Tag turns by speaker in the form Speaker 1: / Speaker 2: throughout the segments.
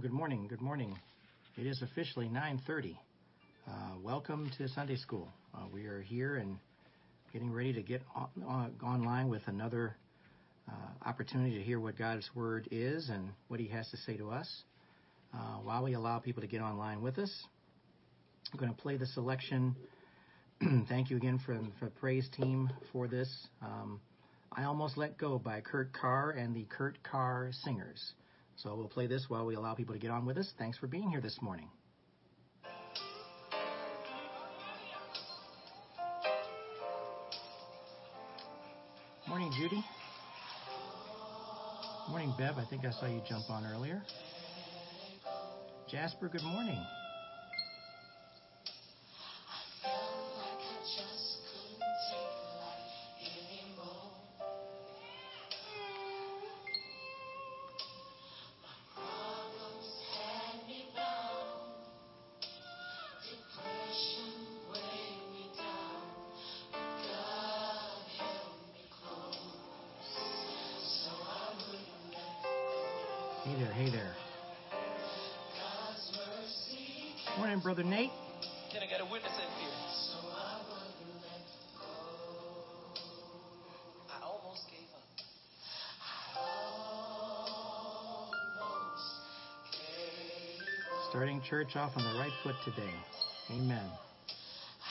Speaker 1: Well, good morning. Good morning. It is officially 9:30. Uh, welcome to Sunday School. Uh, we are here and getting ready to get on, on, online with another uh, opportunity to hear what God's Word is and what He has to say to us. Uh, while we allow people to get online with us, I'm going to play the selection. Thank you again for, for the praise team for this. Um, I Almost Let Go by Kurt Carr and the Kurt Carr Singers. So we'll play this while we allow people to get on with us. Thanks for being here this morning. Morning, Judy. Morning, Bev. I think I saw you jump on earlier. Jasper, good morning. Church off on the right foot today. Amen.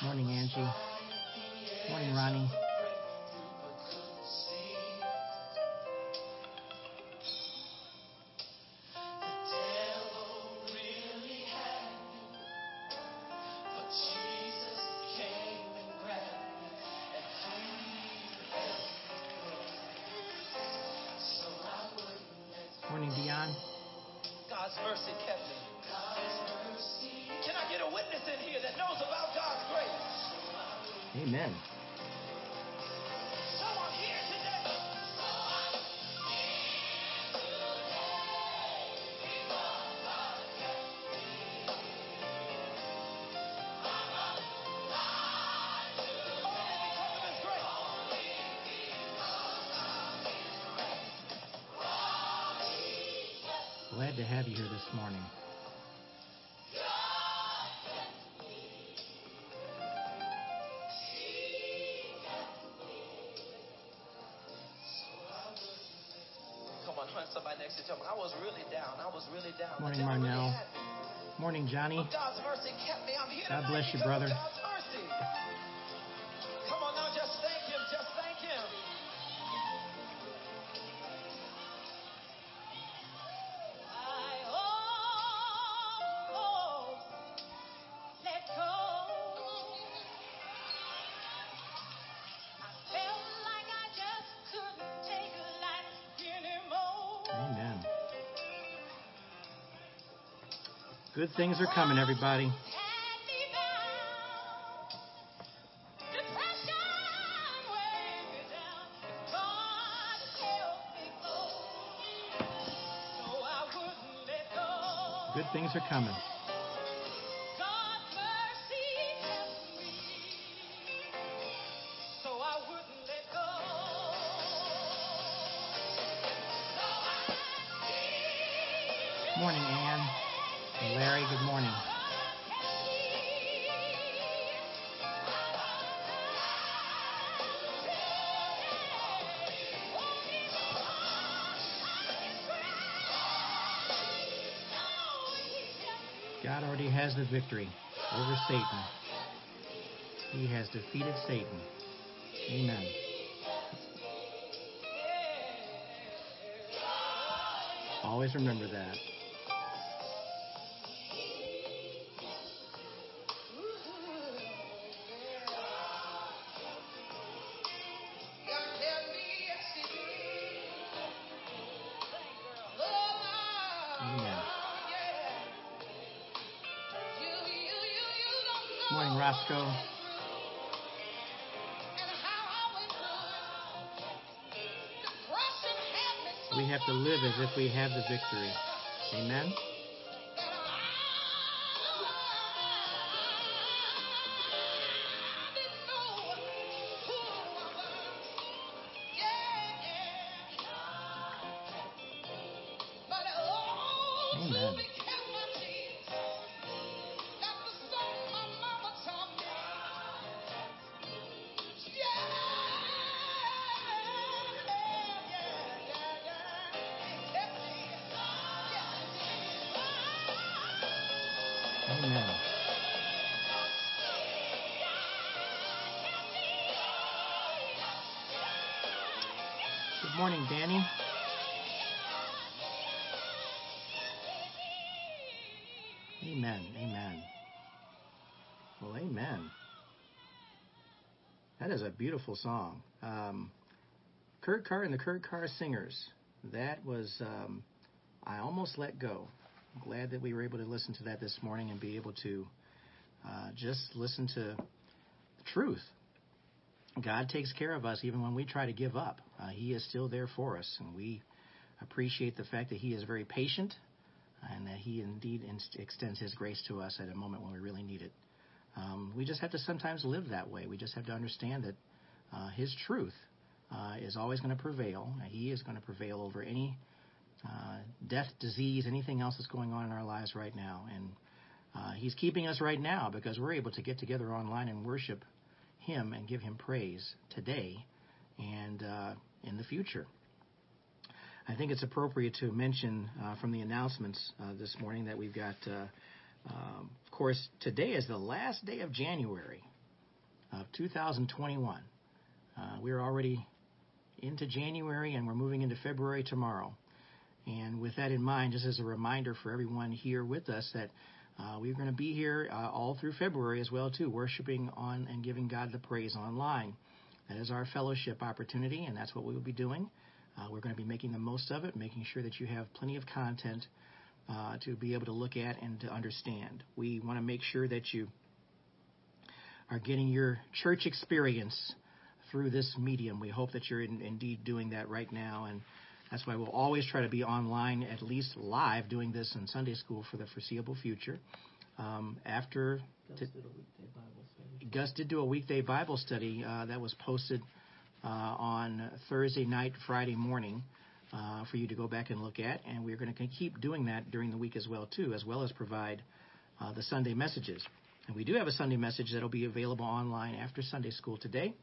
Speaker 1: Morning, Angie. Morning, Ronnie.
Speaker 2: God's mercy kept me. Can I get a witness in here that knows about God's grace?
Speaker 1: Amen. Morning.
Speaker 2: Come on, hunt somebody next to you. Tell 'em, I was really down. I was really down.
Speaker 1: Morning, Marnell. Morning, Johnny.
Speaker 2: God's mercy kept me. I'm here
Speaker 1: God bless you, brother. Good things are coming, everybody. Good things are Depression God already has the victory over Satan. He has defeated Satan. Amen. Always remember that. Roscoe. We have to live as if we have the victory. Amen.
Speaker 2: Beautiful song. Um, Kurt Carr and the Kurt Carr Singers. That was um, I almost let go. I'm glad that we were able to listen to that this morning and be able to uh, just listen to the truth. God takes care of us even when we try to give up. Uh, he is still there for us, and we appreciate the fact that He is very patient and that He indeed inst- extends His grace to us at a moment when we really need it. We just have to sometimes live that way. We just have to understand that uh, His truth uh, is always going to prevail. He is going to prevail over any uh, death, disease, anything else that's going on in our lives right now. And uh, He's keeping us right now because we're able to get together online and worship Him and give Him praise today and uh, in the future. I think it's appropriate to mention uh, from the announcements this morning that we've got, um, of course, today is the last day of January of 2021. Uh, we're already into January and we're moving into February tomorrow. And with that in mind, just as a reminder for everyone here with us that uh, we're going to be here uh, all through February as well too, worshiping on and giving God the praise online. That is our fellowship opportunity, and that's what we will be doing. Uh, we're going to be making the most of it, making sure that you have plenty of content uh, to be able to look at and to understand. We want to make sure that you are getting your church experience through this medium. We hope that you're in, indeed doing that right now, and that's why we'll always try to be online, at least live, doing this in Sunday school for the foreseeable future. Um, after
Speaker 3: Gus did a weekday Bible study.
Speaker 2: Gus did do a weekday Bible study uh, that was posted uh, on Thursday night, Friday morning, uh, for you to go back and look at, and we're going to keep doing that during the week as well too, as well as provide uh, the Sunday messages. And we do have a Sunday message that'll be available online after Sunday school today.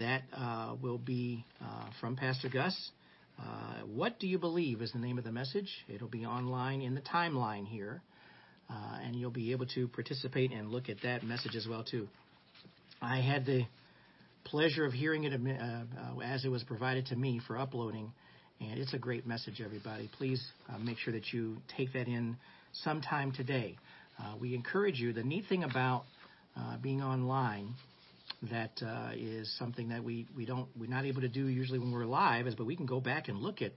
Speaker 2: That uh, will be uh, from Pastor Gus. Uh, what do you believe is the name of the message? It'll be online in the timeline here, uh, and you'll be able to participate and look at that message as well too. I had the pleasure of hearing it as it was provided to me for uploading, and it's a great message, everybody. Please uh, make sure that you take that in sometime today. Uh, we encourage you. The neat thing about uh, being online that uh, is something that we, we don't we're not able to do usually when we're live is but we can go back and look at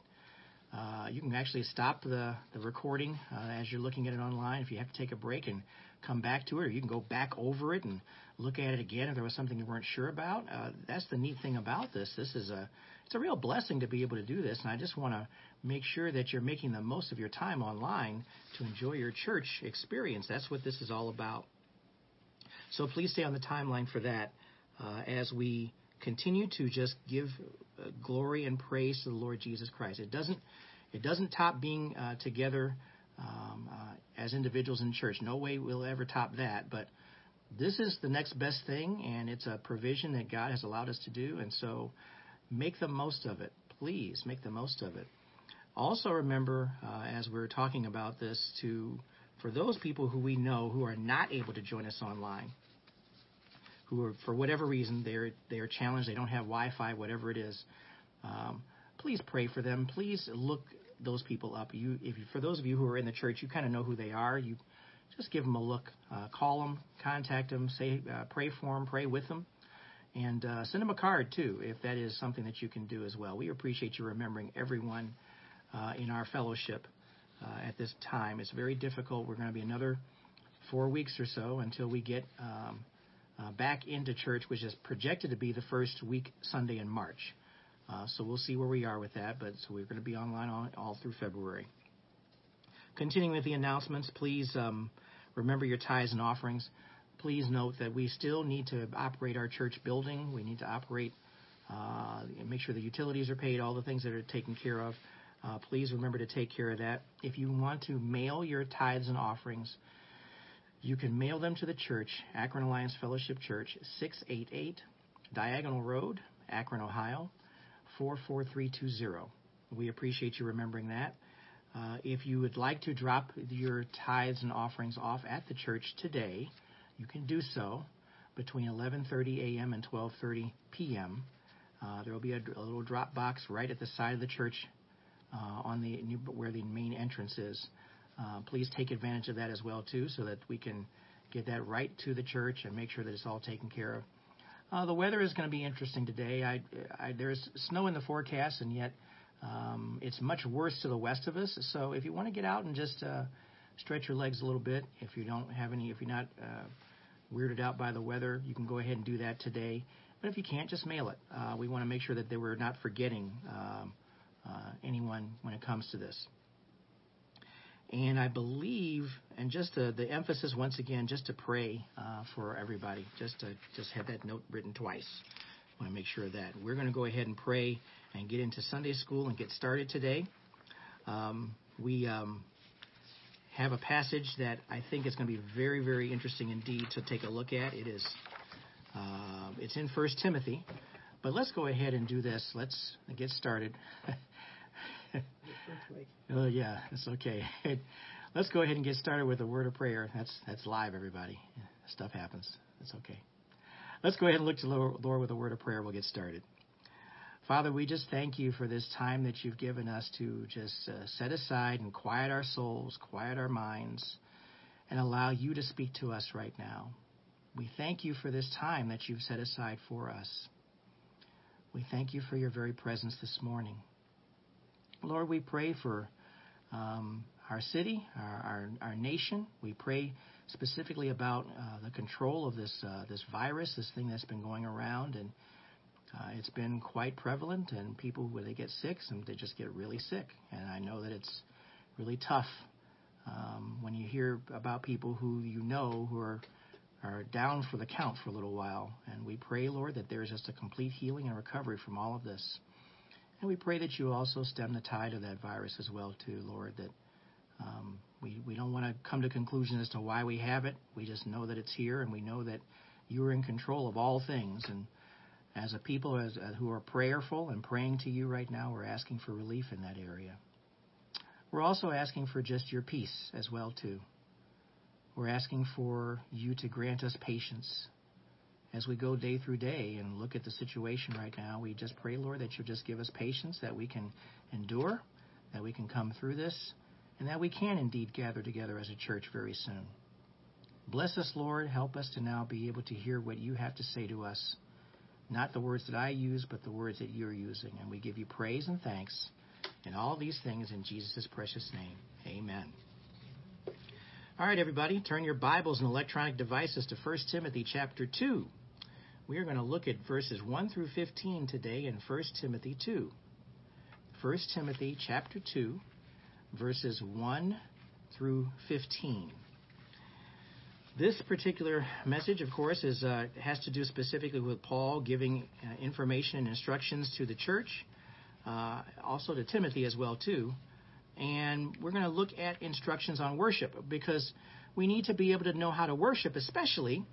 Speaker 2: uh, you can actually stop the, the recording uh, as you're looking at it online if you have to take a break and come back to it or you can go back over it and look at it again if there was something you weren't sure about that's the neat thing about this this is a it's a real blessing to be able to do this and I just want to make sure that you're making the most of your time online to enjoy your church experience that's what this is all about so please stay on the timeline for that uh, as we continue to just give uh, glory and praise to the Lord Jesus Christ. It doesn't it doesn't top being uh, together um, uh, as individuals in church. No way we'll ever top that. But this is the next best thing, and it's a provision that God has allowed us to do. And so, make the most of it. Please make the most of it. Also, remember uh, as we're talking about this, to for those people who we know who are not able to join us online who are, for whatever reason, they're they are challenged. They don't have Wi-Fi, whatever it is. Um, please pray for them. Please look those people up. You, if you, for those of you who are in the church, you kind of know who they are. You just give them a look, uh, call them, contact them, say, uh, pray for them, pray with them, and uh, send them a card too, if that is something that you can do as well. We appreciate you remembering everyone uh, in our fellowship uh, at this time. It's very difficult. We're going to be another four weeks or so until we get. Um, uh, back into church, which is projected to be the first week Sunday in March. Uh, so we'll see where we are with that, but so we're going to be online all, all through February. Continuing with the announcements, please um, remember your tithes and offerings. Please note that we still need to operate our church building. We need to operate, uh, make sure the utilities are paid, all the things that are taken care of. Uh, please remember to take care of that. If you want to mail your tithes and offerings, you can mail them to the church, Akron Alliance Fellowship Church, 688 Diagonal Road, Akron, Ohio, 44320. We appreciate you remembering that. Uh, if you would like to drop your tithes and offerings off at the church today, you can do so between 11:30 a.m. and 12:30 p.m. Uh, there will be a, a, little drop box right at the side of the church uh, on the where the main entrance is. Uh, please take advantage of that as well too, so that we can get that right to the church and make sure that it's all taken care of. Uh, the weather is going to be interesting today. I, I, there's snow in the forecast, and yet um, it's much worse to the west of us. So if you want to get out and just uh, stretch your legs a little bit, if you don't have any, if you're not uh, weirded out by the weather, you can go ahead and do that today. But if you can't, just mail it. Uh, we want to make sure that they were not forgetting um, uh, anyone when it comes to this. And I believe, and just to, the emphasis once again, just to pray uh, for everybody, just to just have that note written twice. I want to make sure that we're going to go ahead and pray and get into Sunday school and get started today. Um, we um, have a passage that I think is going to be very, very interesting indeed to take a look at. It is, uh, it's in First Timothy, but let's go ahead and do this. Let's get started. oh yeah, it's okay. Let's go ahead and get started with a word of prayer. That's that's live, everybody. Stuff happens. It's okay. Let's go ahead and look to the Lord with a word of prayer. We'll get started. Father, we just thank you for this time that you've given us to just uh, set aside and quiet our souls, quiet our minds, and allow you to speak to us right now. We thank you for this time that you've set aside for us. We thank you for your very presence this morning. Lord, we pray for um, our city, our, our, our, nation. We pray specifically about uh, the control of this uh, this virus, this thing that's been going around, and uh, it's been quite prevalent. And people, when they get sick, some they just get really sick. And I know that it's really tough um, when you hear about people who you know who are are down for the count for a little while. And we pray, Lord, that there is just a complete healing and recovery from all of this. And we pray that you also stem the tide of that virus as well, too, Lord, that um, we, we don't want to come to conclusion as to why we have it. We just know that it's here, and we know that you are in control of all things. And as a people as, uh, who are prayerful and praying to you right now, we're asking for relief in that area. We're also asking for just your peace as well, too. We're asking for you to grant us patience as we go day through day and look at the situation right now, we just pray, Lord, that you'll just give us patience, that we can endure, that we can come through this, and that we can indeed gather together as a church very soon. Bless us, Lord. Help us to now be able to hear what you have to say to us. Not the words that I use, but the words that you're using. And we give you praise and thanks in all these things in Jesus' precious name. Amen. All right, everybody, turn your Bibles and electronic devices to 1 Timothy chapter 2. We are going to look at verses 1 through 15 today in 1 Timothy 2. 1 Timothy chapter 2, verses 1 through 15. This particular message, of course, is uh, has to do specifically with Paul giving uh, information and instructions to the church, uh, also to Timothy as well too. And we're going to look at instructions on worship because we need to be able to know how to worship, especially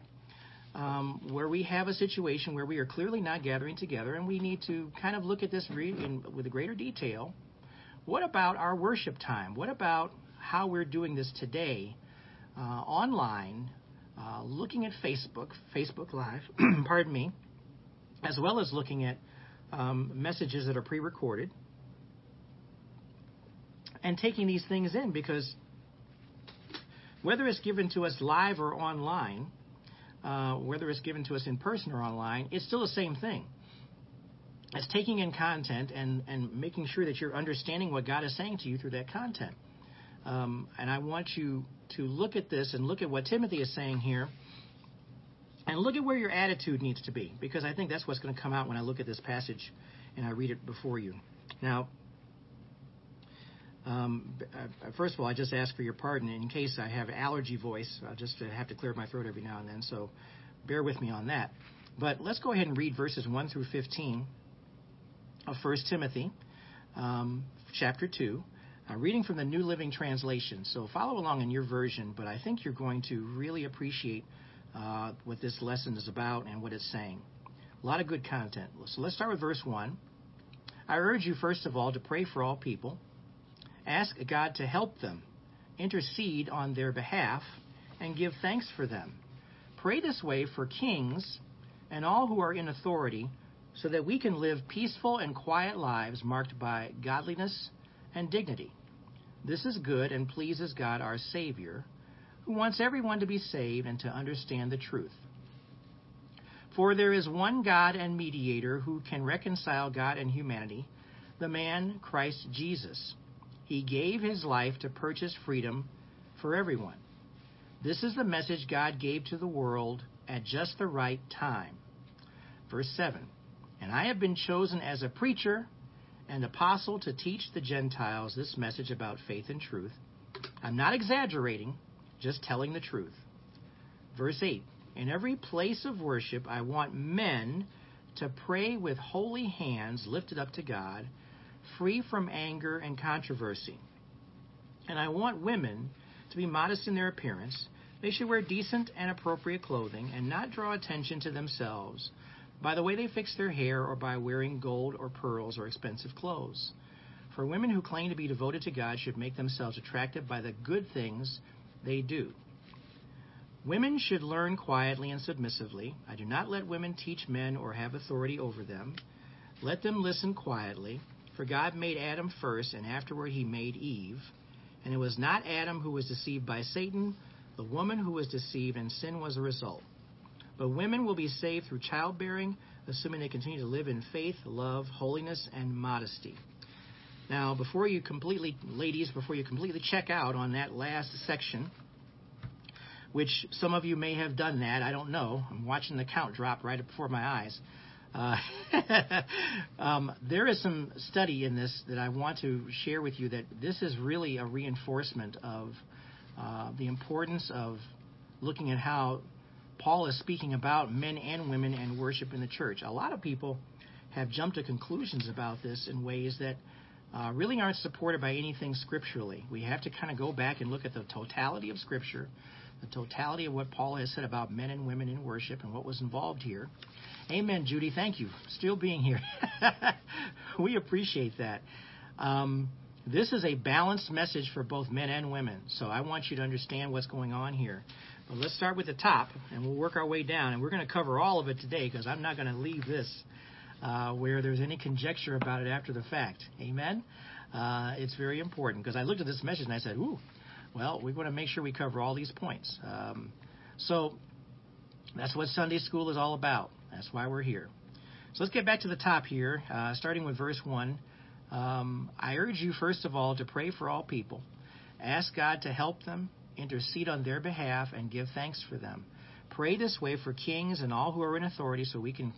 Speaker 2: um, where we have a situation where we are clearly not gathering together, and we need to kind of look at this re- in, with greater detail. What about our worship time? What about how we're doing this today online, uh, looking at Facebook, Facebook Live, pardon me, as well as looking at um, messages that are pre recorded, and taking these things in because whether it's given to us live or online, uh, whether it's given to us in person or online, it's still the same thing. It's taking in content and, and making sure that you're understanding what God is saying to you through that content. Um, and I want you to look at this and look at what Timothy is saying here and look at where your attitude needs to be because I think that's what's going to come out when I look at this passage and I read it before you. Now, um, first of all, I just ask for your pardon in case I have allergy voice. I just have to clear my throat every now and then, so bear with me on that. But let's go ahead and read verses 1 through 15 of 1 Timothy, um, chapter 2, uh, reading from the New Living Translation. So follow along in your version, but I think you're going to really appreciate uh, what this lesson is about and what it's saying. A lot of good content. So let's start with verse 1. I urge you, first of all, to pray for all people ask God to help them, intercede on their behalf, and give thanks for them. Pray this way for kings and all who are in authority so that we can live peaceful and quiet lives marked by godliness and dignity. This is good and pleases God our Savior, who wants everyone to be saved and to understand the truth. For there is one God and mediator who can reconcile God and humanity, the man Christ Jesus. He gave his life to purchase freedom for everyone. This is the message God gave to the world at just the right time. Verse 7 And I have been chosen as a preacher and apostle to teach the Gentiles this message about faith and truth. I'm not exaggerating, just telling the truth. Verse 8 In every place of worship, I want men to pray with holy hands lifted up to God, free from anger and controversy. And I want women to be modest in their appearance. They should wear decent and appropriate clothing and not draw attention to themselves by the way they fix their hair or by wearing gold or pearls or expensive clothes. For women who claim to be devoted to God should make themselves attractive by the good things they do. Women should learn quietly and submissively. I do not let women teach men or have authority over them. Let them listen quietly, for God made Adam first, and afterward he made Eve. And it was not Adam who was deceived by Satan, the woman who was deceived, and sin was the result. But women will be saved through childbearing, assuming they continue to live in faith, love, holiness, and modesty. Now, before you completely, ladies, before you completely check out on that last section, which some of you may have done that, I don't know. I'm watching the count drop right before my eyes. Uh, um, there is some study in this that I want to share with you that this is really a reinforcement of uh, the importance of looking at how Paul is speaking about men and women and worship in the church. A lot of people have jumped to conclusions about this in ways that uh, really aren't supported by anything scripturally. We have to kind of go back and look at the totality of Scripture, the totality of what Paul has said about men and women in worship and what was involved here. Amen, Judy. Thank you. Still being here. we appreciate that. Um, this is a balanced message for both men and women, so I want you to understand what's going on here. But let's start with the top, and we'll work our way down. And we're going to cover all of it today because I'm not going to leave this uh, where there's any conjecture about it after the fact. Amen? Uh, it's very important because I looked at this message and I said, ooh, well, we want to make sure we cover all these points. Um, so that's what Sunday school is all about. That's why we're here. So let's get back to the top here, uh, starting with verse 1. Um, I urge you, first of all, to pray for all people. Ask God to help them intercede on their behalf, and give thanks for them. Pray this way for kings and all who are in authority so we can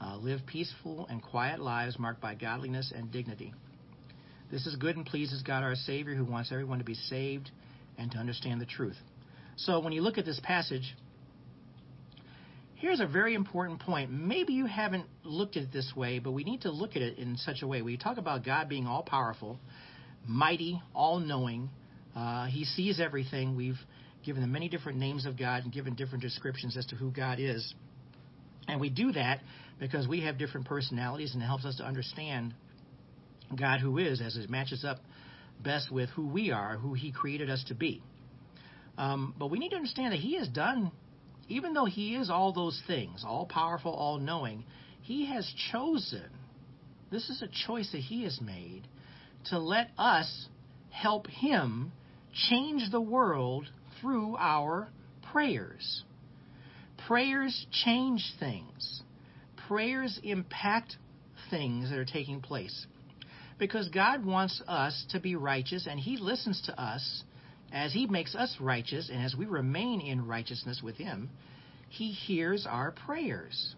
Speaker 2: uh, live peaceful and quiet lives marked by godliness and dignity. This is good and pleases God our Savior who wants everyone to be saved and to understand the truth. So when you look at this passage, here's a very important point. Maybe you haven't looked at it this way, but we need to look at it in such a way. We talk about God being all powerful, mighty, all knowing, uh, he sees everything. We've given them many different names of God and given different descriptions as to who God is. And we do that because we have different personalities and it helps us to understand God who is as it matches up best with who we are, who He created us to be. Um, but we need to understand that He has done, even though He is all those things, all powerful, all knowing, He has chosen, this is a choice that He has made, to let us help Him change the world through our prayers. Prayers change things. Prayers impact things that are taking place. Because God wants us to be righteous, and He listens to us as He makes us righteous, and as we remain in righteousness with Him, He hears our prayers.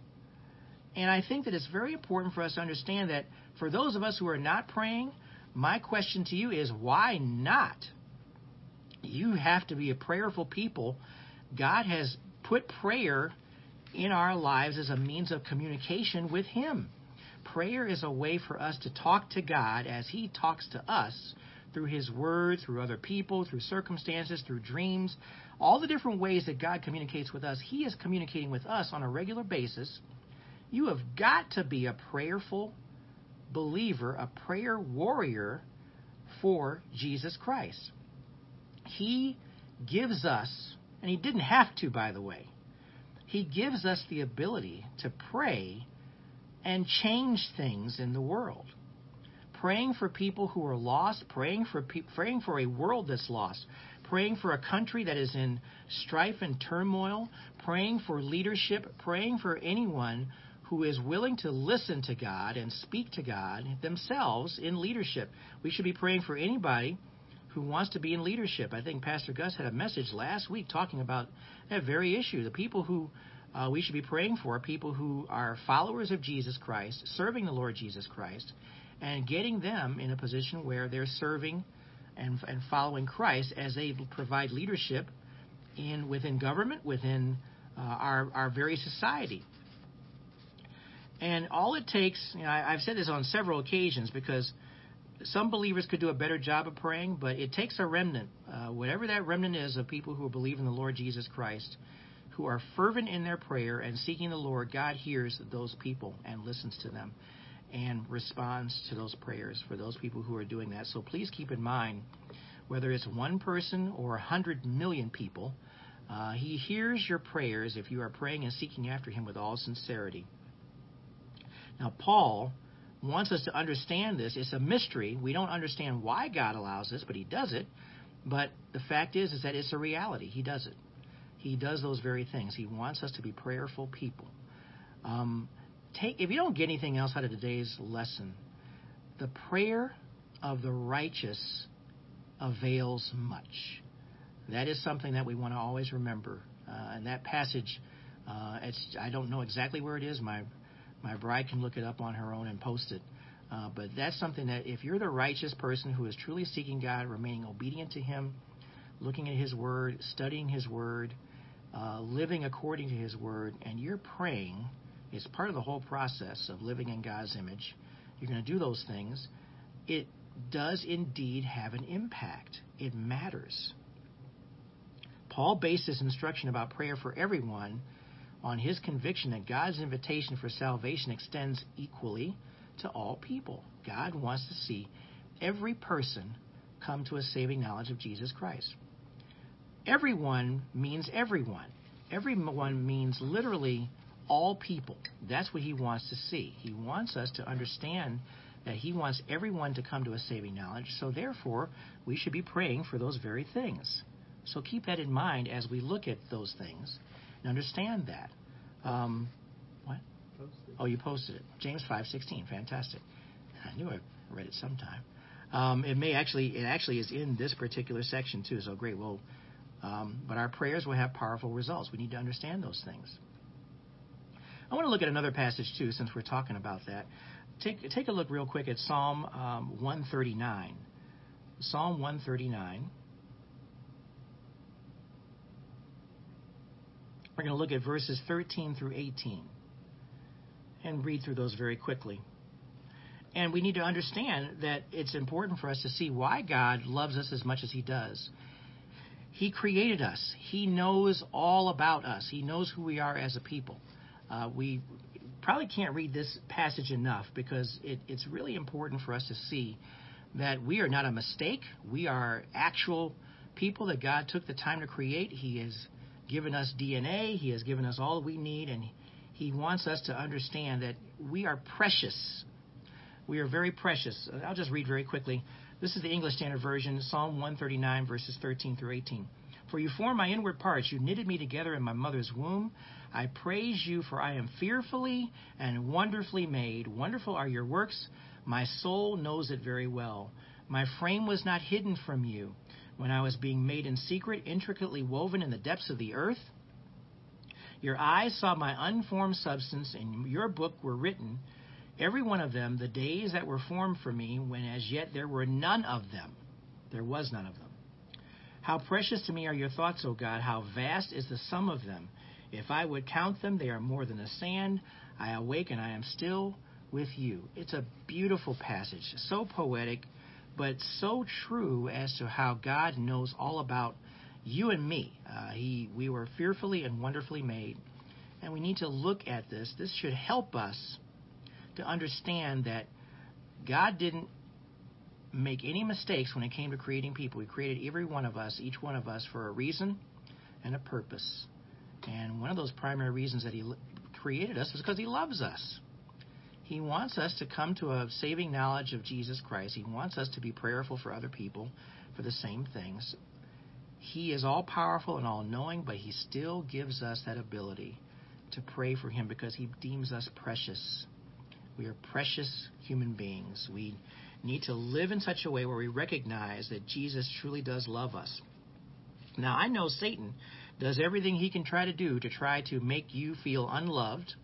Speaker 2: And I think that it's very important for us to understand that for those of us who are not praying, my question to you is why not? You have to be a prayerful people. God has put prayer in our lives as a means of communication with Him. Prayer is a way for us to talk to God as He talks to us through His Word, through other people, through circumstances, through dreams. All the different ways that God communicates with us, He is communicating with us on a regular basis. You have got to be a prayerful believer, a prayer warrior for Jesus Christ. He gives us, and He didn't have to, by the way, He gives us the ability to pray and change things in the world. Praying for people who are lost, praying for pe- praying for a world that's lost, praying for a country that is in strife and turmoil, praying for leadership, praying for anyone who is willing to listen to God and speak to God themselves in leadership. We should be praying for anybody who wants to be in leadership. I think Pastor Gus had a message last week talking about that very issue. The people who uh, we should be praying for people who are followers of Jesus Christ, serving the Lord Jesus Christ, and getting them in a position where they're serving and, and following Christ as they provide leadership in within government, within uh, our our very society. And all it takes, you know, I, I've said this on several occasions because some believers could do a better job of praying, but it takes a remnant, uh, whatever that remnant is, of people who believe in the Lord Jesus Christ, who are fervent in their prayer and seeking the Lord. God hears those people and listens to them and responds to those prayers for those people who are doing that. So please keep in mind, whether it's one person or a hundred million people, uh, He hears your prayers if you are praying and seeking after Him with all sincerity. Now, Paul wants us to understand this. It's a mystery. We don't understand why God allows this, but He does it. But the fact is, is that it's a reality. He does it. He does those very things. He wants us to be prayerful people. Um, take if you don't get anything else out of today's lesson, the prayer of the righteous avails much. That is something that we want to always remember. Uh, and that passage, uh, I don't know exactly where it is. My my bride can look it up on her own and post it. Uh, but that's something that if you're the righteous person who is truly seeking God, remaining obedient to Him, looking at His Word, studying His Word, uh, living according to His Word, and you're praying, it's part of the whole process of living in God's image. You're going to do those things. It does indeed have an impact. It matters. Paul based his instruction about prayer for everyone on his conviction that God's invitation for salvation extends equally to all people. God wants to see every person come to a saving knowledge of Jesus Christ. Everyone means everyone. Everyone means literally all people. That's what he wants to see. He wants us to understand that he wants everyone to come to a saving knowledge. So therefore, we should be praying for those very things. So keep that in mind as we look at those things understand that. Um, what?
Speaker 3: Posted.
Speaker 2: Oh, you posted it. James five sixteen. Fantastic. I knew I read it sometime. Um, it may actually it actually is in this particular section too. So great. Well, um, but our prayers will have powerful results. We need to understand those things. I want to look at another passage too, since we're talking about that. Take take a look real quick at Psalm um, 139. Psalm 139. We're going to look at verses 13 through 18 and read through those very quickly. And we need to understand that it's important for us to see why God loves us as much as He does. He created us, He knows all about us, He knows who we are as a people. Uh, we probably can't read this passage enough because it, it's really important for us to see that we are not a mistake. We are actual people that God took the time to create. He has given us DNA, He has given us all we need, and He wants us to understand that we are precious. We are very precious. I'll just read very quickly. This is the English Standard Version, Psalm 139, verses 13 through 18. For you formed my inward parts, you knitted me together in my mother's womb. I praise you, for I am fearfully and wonderfully made. Wonderful are your works. My soul knows it very well. My frame was not hidden from you when I was being made in secret, intricately woven in the depths of the earth. Your eyes saw my unformed substance, and your book were written, every one of them, the days that were formed for me, when as yet there were none of them. There was none of them. How precious to me are your thoughts, O God! How vast is the sum of them! If I would count them, they are more than the sand. I awake and I am still with you. It's a beautiful passage, so poetic, but so true as to how God knows all about you and me. Uh, he, we were fearfully and wonderfully made, and we need to look at this. This should help us to understand that God didn't make any mistakes when it came to creating people. He created every one of us, each one of us, for a reason and a purpose. And one of those primary reasons that He created us is because He loves us. He wants us to come to a saving knowledge of Jesus Christ. He wants us to be prayerful for other people for the same things. He is all powerful and all knowing, but He still gives us that ability to pray for Him because He deems us precious. We are precious human beings. We need to live in such a way where we recognize that Jesus truly does love us. Now, I know Satan does everything he can try to do to try to make you feel unloved,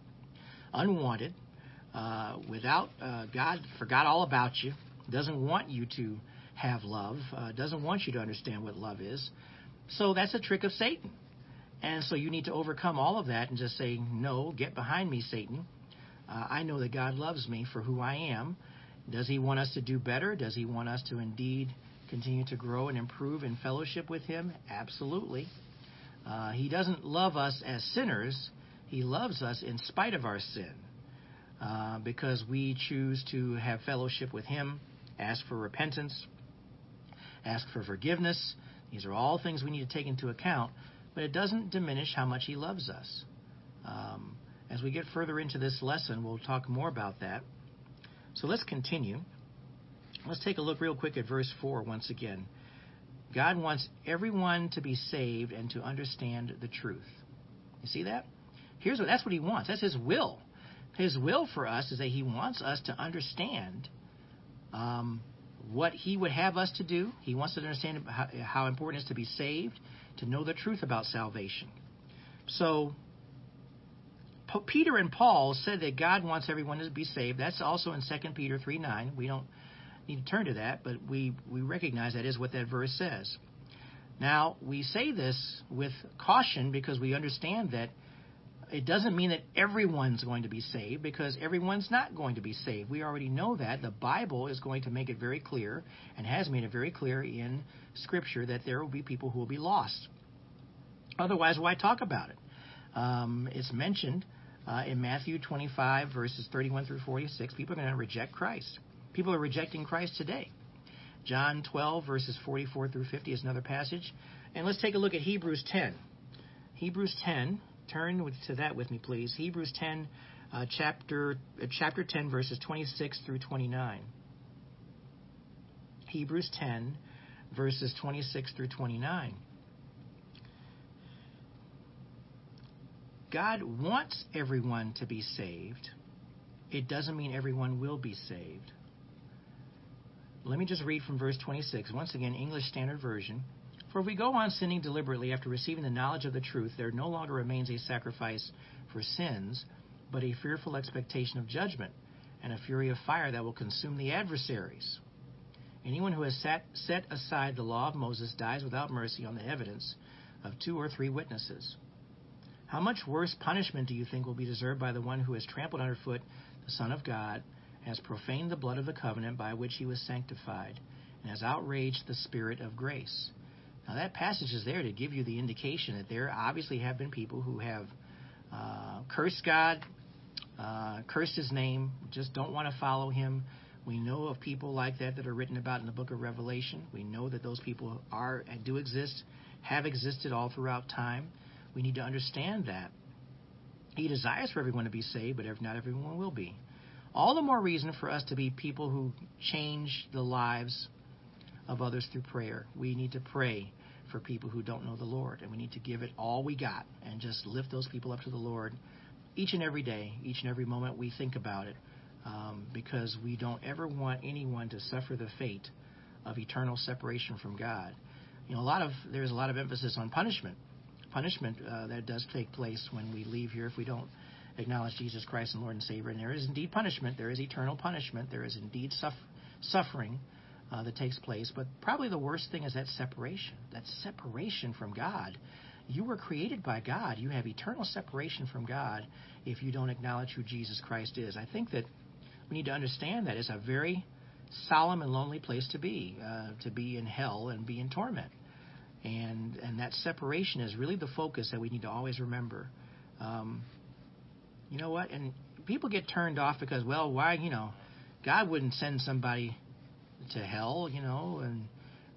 Speaker 2: unwanted, uh, without uh, God forgot all about you, doesn't want you to have love, uh, doesn't want you to understand what love is. So that's a trick of Satan. And so you need to overcome all of that and just say, No, get behind me, Satan. Uh, I know that God loves me for who I am. Does He want us to do better? Does He want us to indeed continue to grow and improve in fellowship with Him? Absolutely. Uh, he doesn't love us as sinners, He loves us in spite of our sin. Uh, because we choose to have fellowship with Him, ask for repentance, ask for forgiveness. These are all things we need to take into account, but it doesn't diminish how much He loves us. Um, as we get further into this lesson, we'll talk more about that. So let's continue. Let's take a look real quick at verse 4 once again. God wants everyone to be saved and to understand the truth. You see that? Here's what that's what he wants. That's his will. His will for us is that He wants us to understand um, what He would have us to do. He wants us to understand how, how important it is to be saved, to know the truth about salvation. So, Peter and Paul said that God wants everyone to be saved. That's also in 2 Peter 3 9. We don't need to turn to that, but we, we recognize that is what that verse says. Now, we say this with caution because we understand that it doesn't mean that everyone's going to be saved because everyone's not going to be saved. We already know that. The Bible is going to make it very clear and has made it very clear in Scripture that there will be people who will be lost. Otherwise, why talk about it? Um, it's mentioned uh, in Matthew 25, verses 31 through 46. People are going to reject Christ. People are rejecting Christ today. John 12, verses 44 through 50 is another passage. And let's take a look at Hebrews 10. Hebrews 10, turn with, to that with me, please. Hebrews 10, uh, chapter uh, chapter 10, verses 26 through 29. Hebrews 10, verses 26 through 29. God wants everyone to be saved. It doesn't mean everyone will be saved. Let me just read from verse 26. Once again, English Standard Version. For if we go on sinning deliberately after receiving the knowledge of the truth, there no longer remains a sacrifice for sins, but a fearful expectation of judgment and a fury of fire that will consume the adversaries. Anyone who has sat, set aside the law of Moses dies without mercy on the evidence of two or three witnesses. How much worse punishment do you think will be deserved by the one who has trampled underfoot the Son of God, has profaned the blood of the covenant by which he was sanctified, and has outraged the Spirit of grace? Now, that passage is there to give you the indication that there obviously have been people who have uh, cursed God, uh, cursed his name, just don't want to follow him. We know of people like that that are written about in the book of Revelation. We know that those people are and do exist, have existed all throughout time. We need to understand that. He desires for everyone to be saved, but not everyone will be. All the more reason for us to be people who change the lives of others through prayer. We need to pray for people who don't know the Lord, and we need to give it all we got and just lift those people up to the Lord each and every day, each and every moment we think about it, um, because we don't ever want anyone to suffer the fate of eternal separation from God. You know, a lot of there's a lot of emphasis on punishment, punishment uh, that does take place when we leave here if we don't acknowledge Jesus Christ and Lord and Savior. And there is indeed punishment. There is eternal punishment. There is indeed suffering uh, that takes place. But probably the worst thing is that separation. That separation from God. You were created by God. You have eternal separation from God if you don't acknowledge who Jesus Christ is. I think that we need to understand that it's a very solemn and lonely place to be, uh, to be in hell and be in torment. And and that separation is really the focus that we need to always remember. Um, you know what? And people get turned off because, well, why? You know, God wouldn't send somebody to hell, you know, and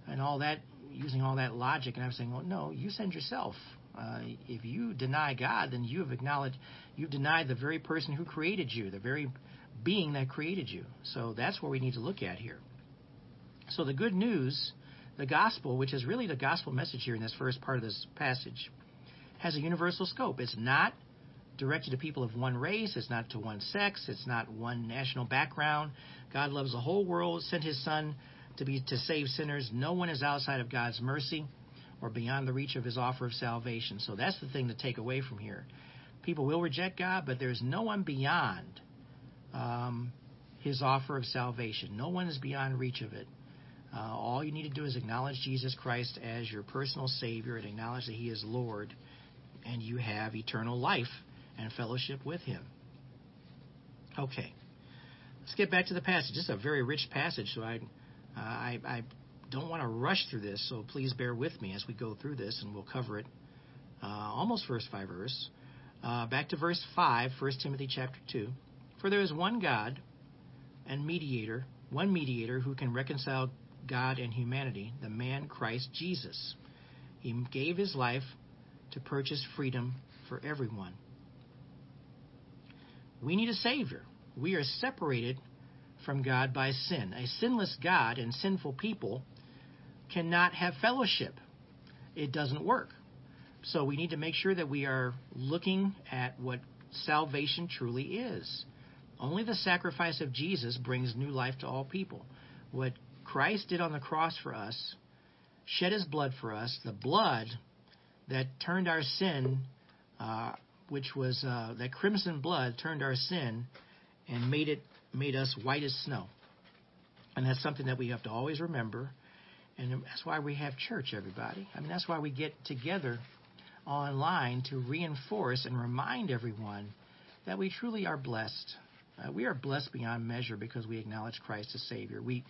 Speaker 2: and all that, using all that logic. And I'm saying, well, no, you send yourself. Uh, if you deny God, then you have acknowledged you've denied the very person who created you, the very being that created you. So that's what we need to look at here. So the good news, the gospel, which is really the gospel message here in this first part of this passage, has a universal scope. It's not directed to people of one race, it's not to one sex, it's not one national background. God loves the whole world, sent his son to be to save sinners. No one is outside of God's mercy or beyond the reach of his offer of salvation. So that's the thing to take away from here. People will reject God, but there's no one beyond um, his offer of salvation. No one is beyond reach of it. Uh, all you need to do is acknowledge Jesus Christ as your personal Savior and acknowledge that He is Lord, and you have eternal life and fellowship with Him. Okay, let's get back to the passage. This is a very rich passage, so I, uh, I, I don't want to rush through this. So please bear with me as we go through this, and we'll cover it uh, almost verse by verse. Uh, back to verse 5, 1 Timothy chapter 2. For there is one God and mediator, one mediator who can reconcile God and humanity, the man Christ Jesus. He gave his life to purchase freedom for everyone. We need a Savior. We are separated from God by sin. A sinless God and sinful people cannot have fellowship. It doesn't work. So we need to make sure that we are looking at what salvation truly is. Only the sacrifice of Jesus brings new life to all people. What Christ did on the cross for us, shed his blood for us, the blood that turned our sin, uh, which was uh, that crimson blood turned our sin and made it made us white as snow. And that's something that we have to always remember. And that's why we have church, everybody. I mean, that's why we get together online to reinforce and remind everyone that we truly are blessed. Uh, we are blessed beyond measure because we acknowledge Christ as Savior. We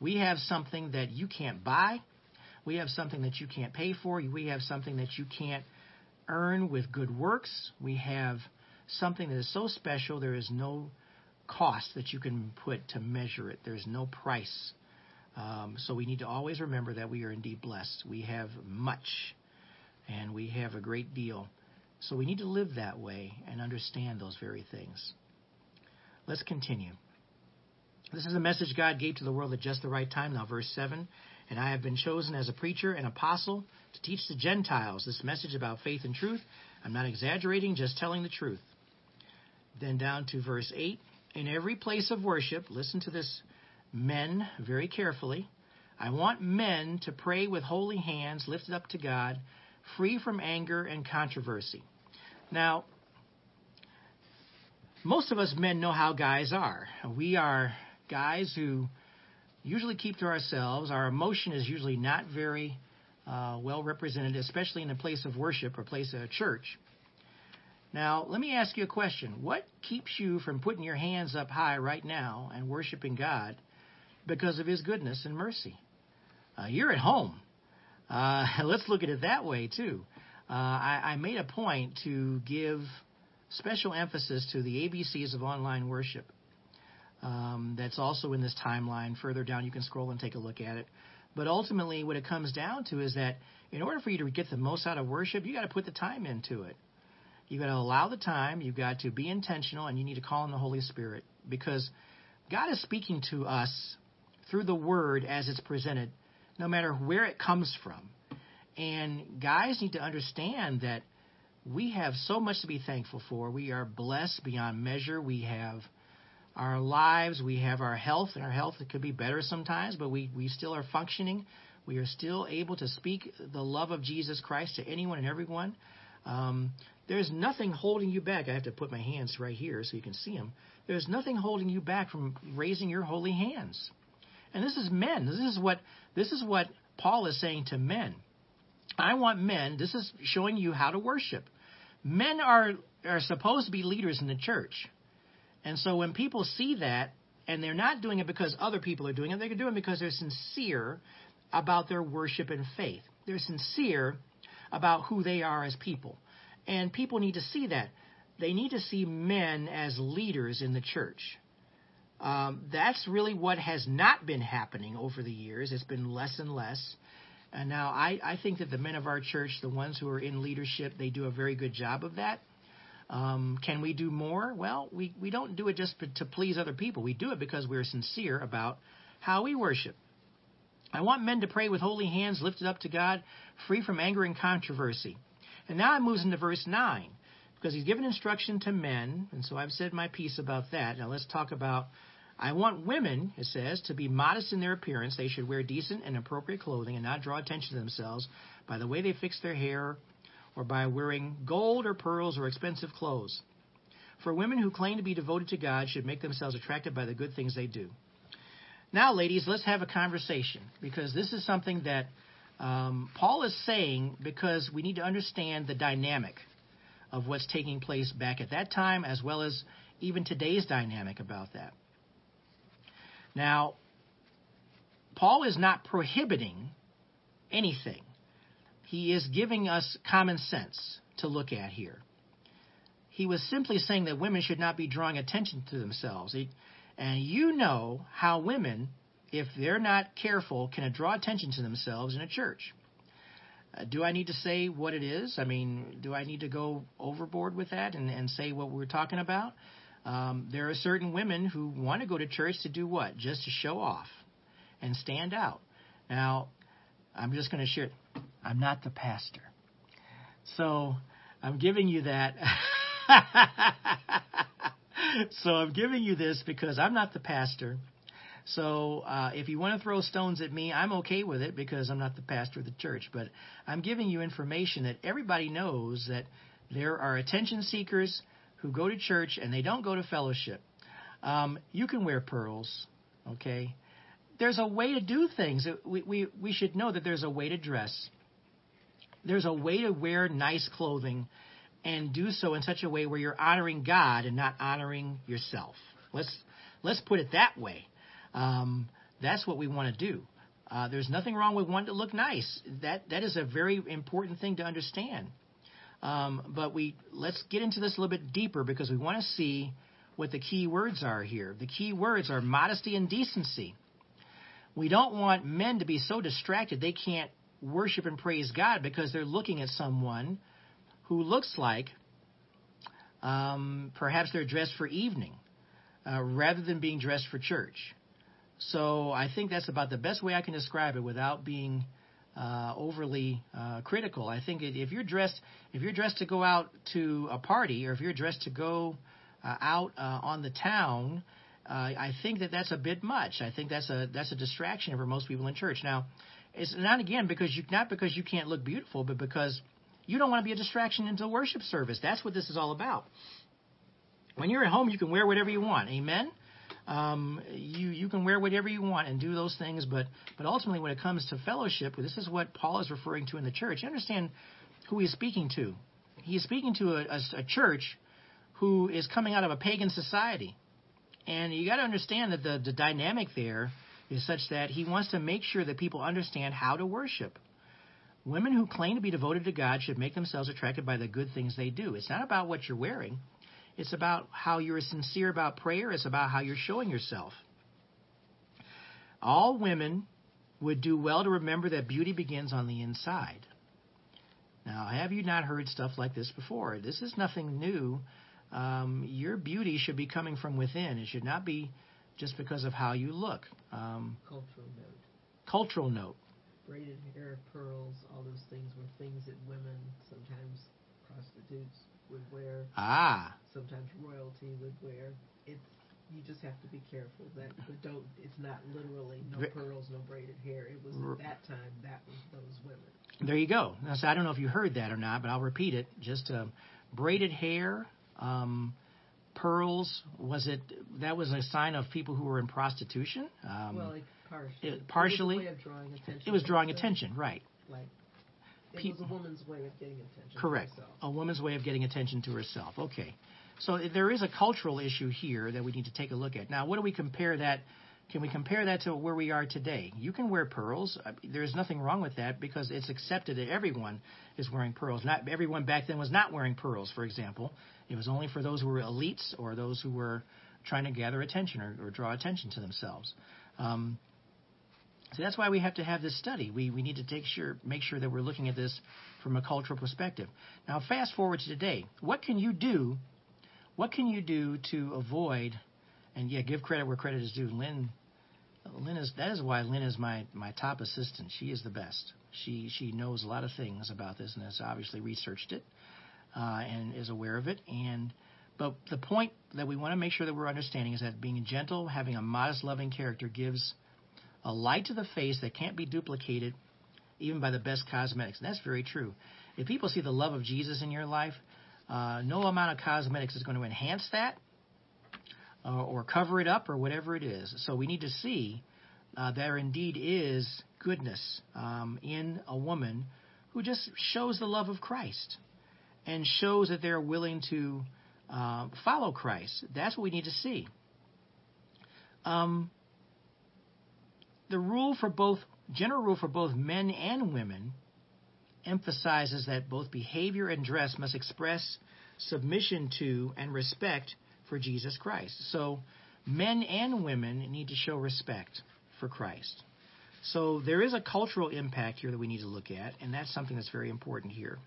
Speaker 2: we have something that you can't buy. We have something that you can't pay for. We have something that you can't earn with good works. We have something that is so special there is no cost that you can put to measure it. There's no price. Um, so we need to always remember that we are indeed blessed. We have much, and we have a great deal. So we need to live that way and understand those very things. Let's continue. This is a message God gave to the world at just the right time. Now, verse 7 And I have been chosen as a preacher and apostle to teach the Gentiles this message about faith and truth. I'm not exaggerating, just telling the truth. Then down to verse 8 In every place of worship, listen to this, men, very carefully. I want men to pray with holy hands lifted up to God, free from anger and controversy. Now, most of us men know how guys are. We are guys who usually keep to ourselves. Our emotion is usually not very uh, well represented, especially in a place of worship or place of church. Now, let me ask you a question. What keeps you from putting your hands up high right now and worshiping God because of His goodness and mercy? Uh, you're at home. Uh, let's look at it that way, too. Uh, I, I made a point to give special emphasis to the ABCs of online worship. Um, that's also in this timeline. Further down, you can scroll and take a look at it. But ultimately, what it comes down to is that in order for you to get the most out of worship, you got to put the time into it. You got to allow the time. You've got to be intentional, and you need to call on the Holy Spirit because God is speaking to us through the Word as it's presented, no matter where it comes from. And guys need to understand that we have so much to be thankful for. We are blessed beyond measure. We have our lives, we have our health, and our health could be better sometimes, but we, we still are functioning. We are still able to speak the love of Jesus Christ to anyone and everyone. Um, there's nothing holding you back. I have to put my hands right here so you can see them. There's nothing holding you back from raising your holy hands. And this is men. This is what this is what Paul is saying to men. I want men. This is showing you how to worship. Men are are supposed to be leaders in the church. And so when people see that, and they're not doing it because other people are doing it, they're doing it because they're sincere about their worship and faith. They're sincere about who they are as people. And people need to see that. They need to see men as leaders in the church. um, that's really what has not been happening over the years. It's been less and less. And now I, I think that the men of our church, the ones who are in leadership, they do a very good job of that. Um, can we do more? Well, we, we don't do it just to please other people. We do it because we're sincere about how we worship. I want men to pray with holy hands lifted up to God, free from anger and controversy. And now it moves into verse 9, because he's given instruction to men, and so I've said my piece about that. Now let's talk about I want women, it says, to be modest in their appearance. They should wear decent and appropriate clothing and not draw attention to themselves by the way they fix their hair or by wearing gold or pearls or expensive clothes. For women who claim to be devoted to God should make themselves attractive by the good things they do. Now, ladies, let's have a conversation because this is something that um, Paul is saying because we need to understand the dynamic of what's taking place back at that time as well as even today's dynamic about that. Now, Paul is not prohibiting anything. He is giving us common sense to look at here. He was simply saying that women should not be drawing attention to themselves. And you know how women, if they're not careful, can draw attention to themselves in a church. Uh, do I need to say what it is? I mean, do I need to go overboard with that and, and say what we're talking about? Um, there are certain women who want to go to church to do what? Just to show off and stand out. Now, I'm just going to share. I'm not the pastor. So I'm giving you that. so I'm giving you this because I'm not the pastor. So uh, if you want to throw stones at me, I'm okay with it because I'm not the pastor of the church. But I'm giving you information that everybody knows that there are attention seekers who go to church and they don't go to fellowship. Um, you can wear pearls, okay? There's a way to do things. We, we, we should know that there's a way to dress. There's a way to wear nice clothing and do so in such a way where you're honoring God and not honoring yourself. Let's let's put it that way. Um, that's what we want to do. Uh, there's nothing wrong with wanting to look nice. That that is a very important thing to understand. Um, but we let's get into this a little bit deeper because we want to see what the key words are here. The key words are modesty and decency. We don't want men to be so distracted they can't worship and praise God because they're looking at someone who looks like um, perhaps they're dressed for evening uh, rather than being dressed for church. So I think that's about the best way I can describe it without being uh, overly uh, critical. I think if you're dressed if you're dressed to go out to a party or if you're dressed to go uh, out uh, on the town, uh, I think that that's a bit much. I think that's a that's a distraction for most people in church. Now, it's not again because you not because you can't look beautiful, but because you don't want to be a distraction into worship service. That's what this is all about. When you're at home, you can wear whatever you want. Amen. Um, you you can wear whatever you want and do those things, but but ultimately, when it comes to fellowship, this is what Paul is referring to in the church. You understand who he's speaking to? He is speaking to a, a, a church who is coming out of a pagan society, and you got to understand that the the dynamic there is such that he wants to make sure that people understand how to worship. Women who claim to be devoted to God should make themselves attracted by the good things they do. It's not about what you're wearing. It's about how you're sincere about prayer. It's about how you're showing yourself. All women would do well to remember that beauty begins on the inside. Now, have you not heard stuff like this before? This is nothing new. Um, your beauty should be coming from within. It should not be just because of how you look. Um,
Speaker 3: cultural note.
Speaker 2: Cultural note.
Speaker 3: Braided hair, pearls, all those things were things that women, sometimes prostitutes, would wear.
Speaker 2: Ah.
Speaker 3: Sometimes royalty would wear. It's you just have to be careful that but don't. It's not literally no pearls, no braided hair. It was at that time that was those women.
Speaker 2: There you go. Now, so I don't know if you heard that or not, but I'll repeat it. Just uh, braided hair, um, pearls. Was it that was a sign of people who were in prostitution?
Speaker 3: Um, well, like partially.
Speaker 2: It, partially.
Speaker 3: It was, drawing attention.
Speaker 2: It was drawing attention, right?
Speaker 3: Like it was a woman's way of getting attention.
Speaker 2: Correct. A woman's way of getting attention to herself. Okay. So there is a cultural issue here that we need to take a look at. Now, what do we compare that? Can we compare that to where we are today? You can wear pearls. There's nothing wrong with that because it's accepted that everyone is wearing pearls. Not everyone back then was not wearing pearls, for example. It was only for those who were elites or those who were trying to gather attention or, or draw attention to themselves. Um, so that's why we have to have this study. We, we need to take sure, make sure that we're looking at this from a cultural perspective. Now, fast forward to today. What can you do? What can you do to avoid? And yeah, give credit where credit is due. Lynn, Lynn is that is why Lynn is my my top assistant. She is the best. She she knows a lot of things about this and has obviously researched it and is aware of it. And but the point that we want to make sure that we're understanding is that being gentle, having a modest, loving character gives a light to the face that can't be duplicated even by the best cosmetics. And that's very true. If people see the love of Jesus in your life, uh, no amount of cosmetics is going to enhance that uh, or cover it up or whatever it is. So we need to see uh, there indeed is goodness um, in a woman who just shows the love of Christ and shows that they're willing to uh, follow Christ. That's what we need to see. Um, the rule for both general rule for both men and women emphasizes that both behavior and dress must express submission to and respect for Jesus Christ. So men and women need to show respect for Christ. So there is a cultural impact here that we need to look at, and that's something that's very important here.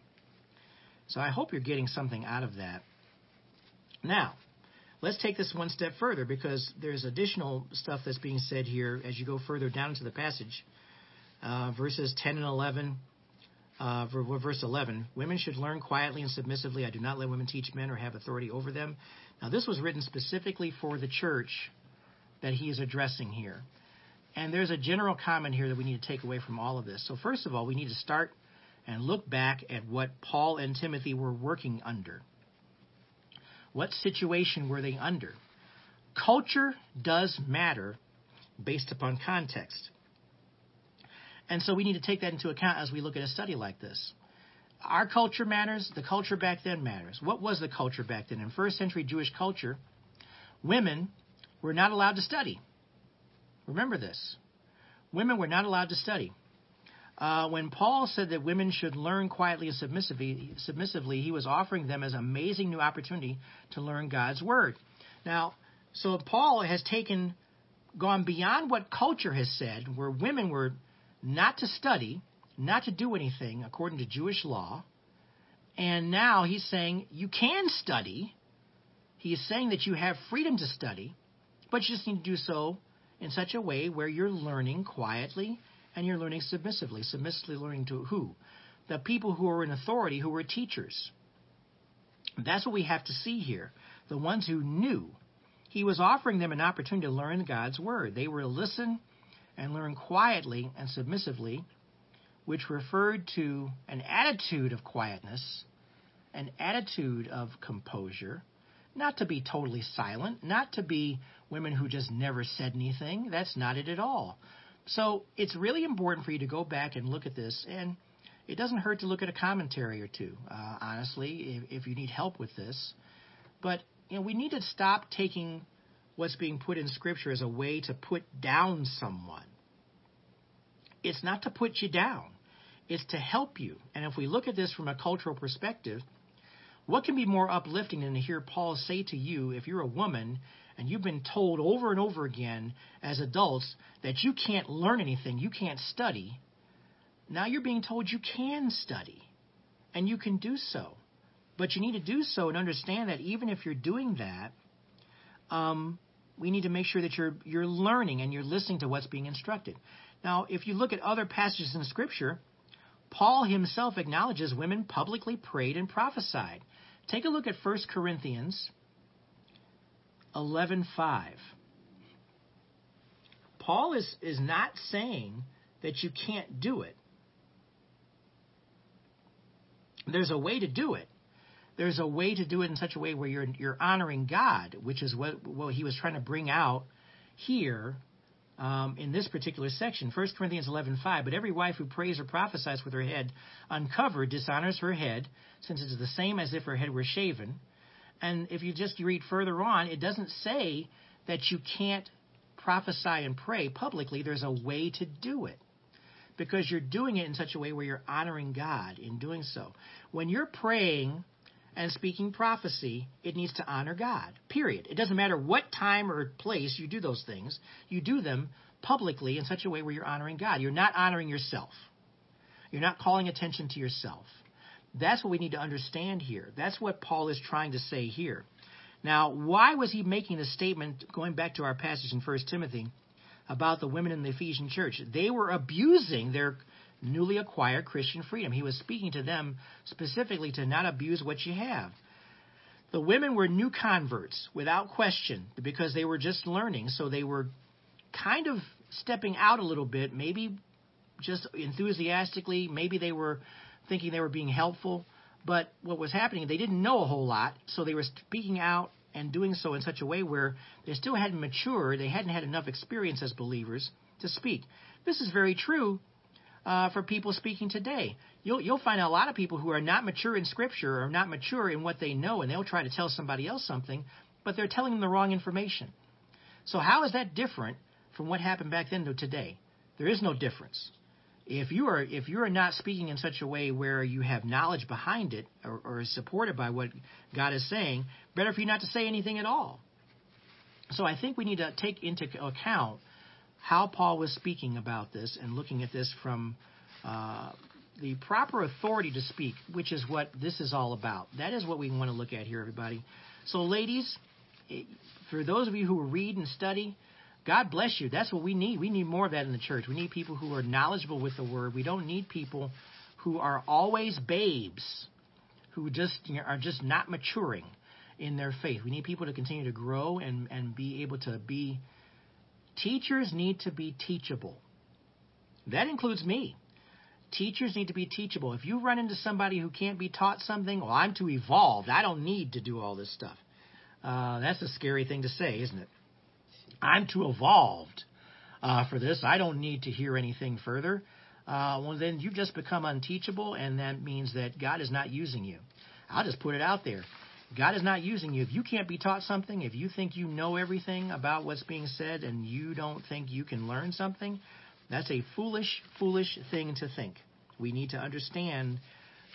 Speaker 2: So I hope you're getting something out of that. Now, let's take this one step further because there's additional stuff that's being said here as you go further down into the passage. Uh, verses 10 and 11. Uh, verse 11, women should learn quietly and submissively. I do not let women teach men or have authority over them. Now, this was written specifically for the church that he is addressing here. And there's a general comment here that we need to take away from all of this. So, first of all, we need to start and look back at what Paul and Timothy were working under. What situation were they under? Culture does matter based upon context. And so we need to take that into account as we look at a study like this. Our culture matters, the culture back then matters. What was the culture back then? In first century Jewish culture, women were not allowed to study. Remember this. Women were not allowed to study. Uh, when Paul said that women should learn quietly and submissively, submissively, he was offering them as amazing new opportunity to learn God's word. Now, so Paul has taken, gone beyond what culture has said, where women were not to study, not to do anything according to Jewish law, and now he's saying you can study. He is saying that you have freedom to study, but you just need to do so in such a way where you're learning quietly and you're learning submissively. Submissively learning to who? The people who are in authority, who were teachers. That's what we have to see here. The ones who knew. He was offering them an opportunity to learn God's word. They were to listen and learn quietly and submissively, which referred to an attitude of quietness, an attitude of composure, not to be totally silent, not to be women who just never said anything. That's not it at all. So it's really important for you to go back and look at this, and it doesn't hurt to look at a commentary or two, uh, honestly, if, if you need help with this. But you know, we need to stop taking what's being put in Scripture as a way to put down someone. It's not to put you down. It's to help you. And if we look at this from a cultural perspective, what can be more uplifting than to hear Paul say to you, if you're a woman and you've been told over and over again as adults that you can't learn anything, you can't study. Now you're being told you can study and you can do so. But you need to do so and understand that even if you're doing that, um, we need to make sure that you're you're learning and you're listening to what's being instructed. Now, if you look at other passages in Scripture, Paul himself acknowledges women publicly prayed and prophesied. Take a look at 1 Corinthians 11:5. Paul is, is not saying that you can't do it. There's a way to do it. There's a way to do it in such a way where you're you're honoring God, which is what what he was trying to bring out here um, in this particular section. 1 Corinthians 11:5. But every wife who prays or prophesies with her head uncovered dishonors her head, since it is the same as if her head were shaven. And if you just read further on, it doesn't say that you can't prophesy and pray publicly. There's a way to do it because you're doing it in such a way where you're honoring God in doing so. When you're praying and speaking prophecy, it needs to honor God. Period. It doesn't matter what time or place you do those things, you do them publicly in such a way where you're honoring God. You're not honoring yourself. You're not calling attention to yourself. That's what we need to understand here. That's what Paul is trying to say here. Now, why was he making the statement, going back to our passage in 1 Timothy, about the women in the Ephesian church? They were abusing their newly acquired Christian freedom. He was speaking to them specifically to not abuse what you have. The women were new converts, without question, because they were just learning. So they were kind of stepping out a little bit, maybe just enthusiastically, maybe they were thinking they were being helpful. But what was happening, they didn't know a whole lot, so they were speaking out and doing so in such a way where they still hadn't matured, they hadn't had enough experience as believers to speak. This is very true uh, for people speaking today. You'll, you'll find a lot of people who are not mature in Scripture or not mature in what they know, and they'll try to tell somebody else something, but they're telling them the wrong information. So, how is that different from what happened back then to today? There is no difference. If you are if you are not speaking in such a way where you have knowledge behind it or, or is supported by what God is saying, better for you not to say anything at all. So I think we need to take into account how Paul was speaking about this and looking at this from uh, the proper authority to speak, which is what this is all about. That is what we want to look at here, everybody. So, ladies, for those of you who read and study, God bless you. That's what we need. We need more of that in the church. We need people who are knowledgeable with the word. We don't need people who are always babes, who just you know, are just not maturing in their faith. We need people to continue to grow and, and be able to be Teachers need to be teachable. That includes me. Teachers need to be teachable. If you run into somebody who can't be taught something, well, I'm too evolved. I don't need to do all this stuff. Uh, that's a scary thing to say, isn't it? I'm too evolved uh, for this. I don't need to hear anything further. Uh, well, then you've just become unteachable, and that means that God is not using you. I'll just put it out there. God is not using you. If you can't be taught something, if you think you know everything about what's being said and you don't think you can learn something, that's a foolish, foolish thing to think. We need to understand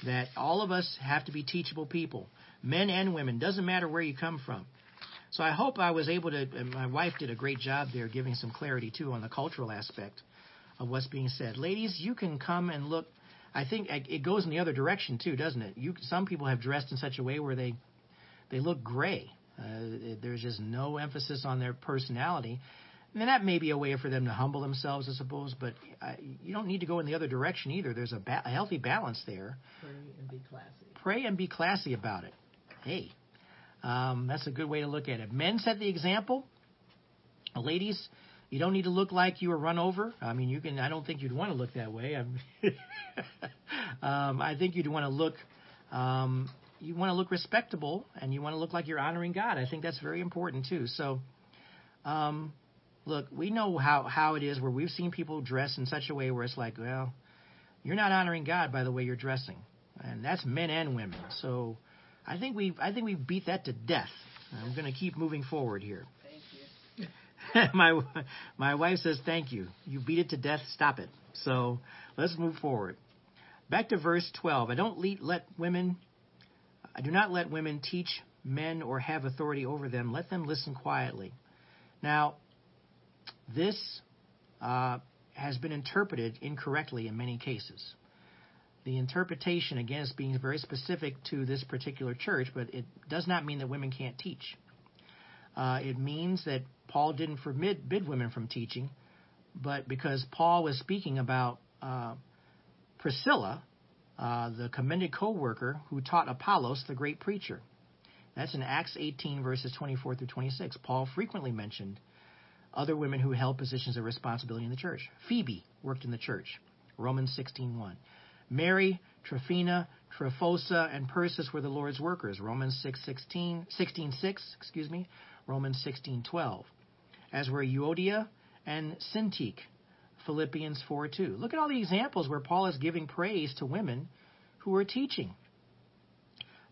Speaker 2: that all of us have to be teachable people, men and women. Doesn't matter where you come from. So I hope I was able to. my wife did a great job there, giving some clarity too on the cultural aspect of what's being said. Ladies, you can come and look. I think it goes in the other direction too, doesn't it? You some people have dressed in such a way where they they look gray. Uh, there's just no emphasis on their personality. And that may be a way for them to humble themselves, I suppose, but uh, you don't need to go in the other direction either. There's a, ba- a healthy balance there.
Speaker 3: Pray and be classy.
Speaker 2: Pray and be classy about it. Hey, um, that's a good way to look at it. Men set the example. Ladies, you don't need to look like you were run over. I mean, you can. I don't think you'd want to look that way. um, I think you'd want to look um, you want to look respectable and you want to look like you're honoring God. I think that's very important too. So, um, look, we know how how it is where we've seen people dress in such a way where it's like, well, you're not honoring God by the way you're dressing, and that's men and women. So, I think we I think we beat that to death. I'm going to keep moving forward here.
Speaker 3: Thank you.
Speaker 2: my my wife says thank you. You beat it to death. Stop it. So let's move forward. Back to verse 12. I don't let women I do not let women teach men or have authority over them. Let them listen quietly. Now, this uh, has been interpreted incorrectly in many cases. The interpretation, again, is being very specific to this particular church, but it does not mean that women can't teach. Uh, it means that Paul didn't forbid women from teaching, but because Paul was speaking about uh, Priscilla, uh, the commended co-worker who taught Apollos, the great preacher. That's in Acts 18, verses 24 through 26. Paul frequently mentioned other women who held positions of responsibility in the church. Phoebe worked in the church. Romans 16:1. Mary, Tryphena, Tryphosa, and Persis were the Lord's workers. Romans 6:16, 16:6, excuse me. Romans 16:12. As were Euodia and Syntyche, Philippians 4 2. Look at all the examples where Paul is giving praise to women who were teaching.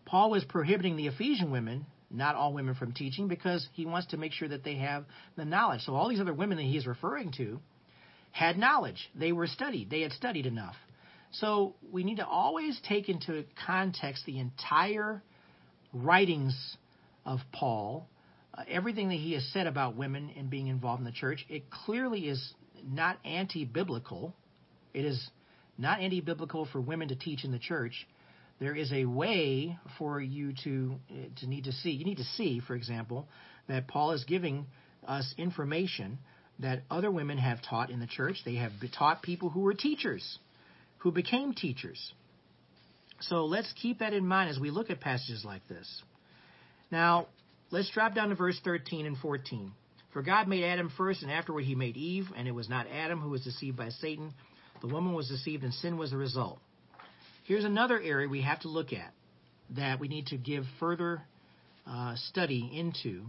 Speaker 2: Paul was prohibiting the Ephesian women, not all women, from teaching because he wants to make sure that they have the knowledge. So all these other women that he is referring to had knowledge. They were studied. They had studied enough. So we need to always take into context the entire writings of Paul, uh, everything that he has said about women and being involved in the church, it clearly is not anti biblical. It is not anti biblical for women to teach in the church. There is a way for you to uh, to need to see. You need to see, for example, that Paul is giving us information that other women have taught in the church. They have taught people who were teachers, who became teachers. So let's keep that in mind as we look at passages like this. Now, let's drop down to verse 13 and 14. For God made Adam first, and afterward he made Eve, and it was not Adam who was deceived by Satan. The woman was deceived, and sin was the result. Here's another area we have to look at that we need to give further uh, study into,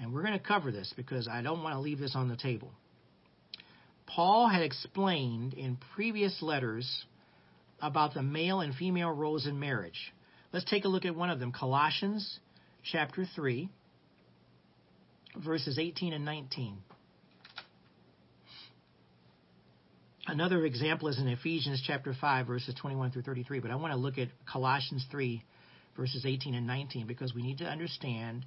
Speaker 2: and we're going to cover this because I don't want to leave this on the table. Paul had explained in previous letters about the male and female roles in marriage. Let's take a look at one of them Colossians chapter 3, verses 18 and 19. Another example is in Ephesians chapter 5, verses 21 through 33, but I want to look at Colossians 3, verses 18 and 19, because we need to understand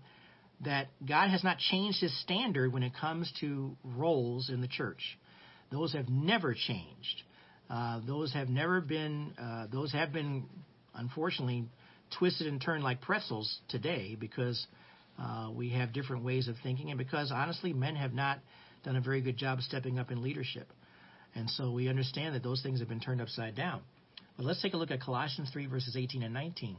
Speaker 2: that God has not changed his standard when it comes to roles in the church. Those have never changed. Uh, those have never been, uh, those have been, unfortunately, twisted and turned like pretzels today because uh, we have different ways of thinking, and because honestly, men have not done a very good job stepping up in leadership. And so we understand that those things have been turned upside down. But let's take a look at Colossians 3, verses 18 and 19.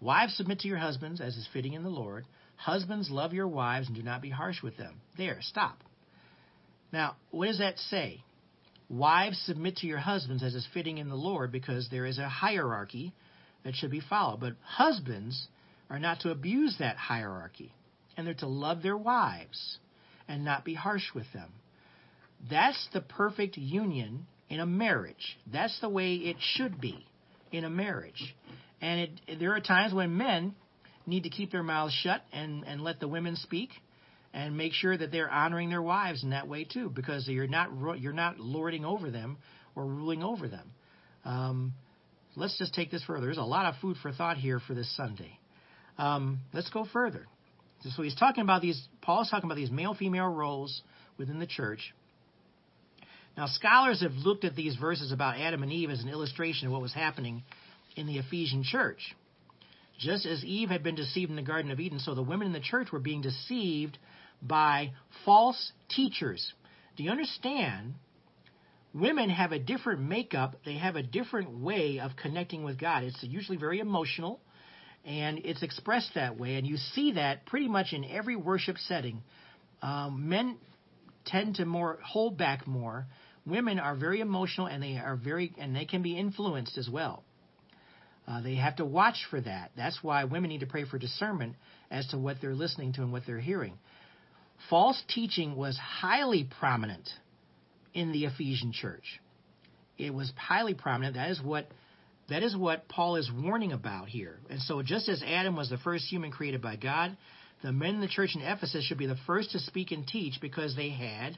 Speaker 2: Wives, submit to your husbands as is fitting in the Lord. Husbands, love your wives and do not be harsh with them. There, stop. Now, what does that say? Wives, submit to your husbands as is fitting in the Lord because there is a hierarchy that should be followed. But husbands are not to abuse that hierarchy, and they're to love their wives and not be harsh with them. That's the perfect union in a marriage. That's the way it should be in a marriage. And it, there are times when men need to keep their mouths shut and, and let the women speak and make sure that they're honoring their wives in that way too, because you're not you're not lording over them or ruling over them. Um, let's just take this further. There's a lot of food for thought here for this Sunday. Um, let's go further. So he's talking about these. Paul's talking about these male-female roles within the church. Now, scholars have looked at these verses about Adam and Eve as an illustration of what was happening in the Ephesian church. Just as Eve had been deceived in the Garden of Eden, so the women in the church were being deceived by false teachers. Do you understand women have a different makeup, they have a different way of connecting with God. It's usually very emotional, and it's expressed that way, and you see that pretty much in every worship setting. Um, men tend to more hold back more. Women are very emotional, and they are very, and they can be influenced as well. Uh, they have to watch for that. That's why women need to pray for discernment as to what they're listening to and what they're hearing. False teaching was highly prominent in the Ephesian church. It was highly prominent. That is what that is what Paul is warning about here. And so just as Adam was the first human created by God, the men in the church in Ephesus should be the first to speak and teach because they had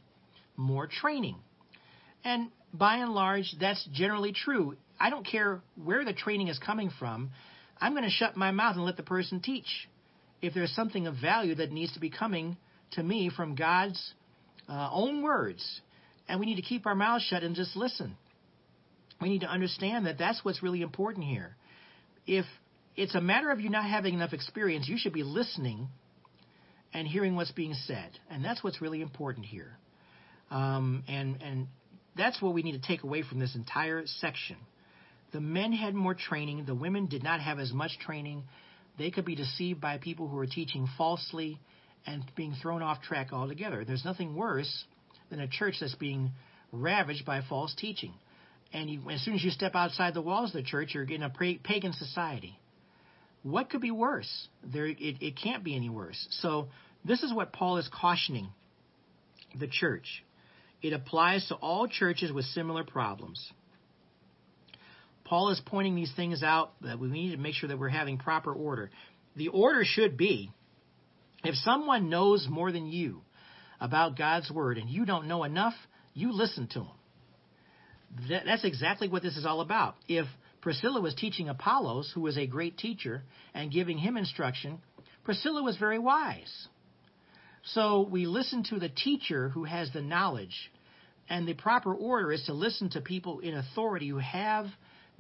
Speaker 2: more training. And by and large, that's generally true. I don't care where the training is coming from. I'm going to shut my mouth and let the person teach. If there's something of value that needs to be coming to me from God's uh, own words, and we need to keep our mouths shut and just listen. We need to understand that that's what's really important here. If it's a matter of you not having enough experience, you should be listening and hearing what's being said, and that's what's really important here. Um, and and that's what we need to take away from this entire section. The men had more training; the women did not have as much training. They could be deceived by people who are teaching falsely and being thrown off track altogether. There's nothing worse than a church that's being ravaged by false teaching. And you, as soon as you step outside the walls of the church, you're in a pagan society. What could be worse? There, it, it can't be any worse. So this is what Paul is cautioning the church. It applies to all churches with similar problems. Paul is pointing these things out that we need to make sure that we're having proper order. The order should be if someone knows more than you, about God's Word and you don't know enough, you listen to them. That, that's exactly what this is all about. If Priscilla was teaching Apollos, who was a great teacher, and giving him instruction, Priscilla was very wise. So we listen to the teacher who has the knowledge. And the proper order is to listen to people in authority who have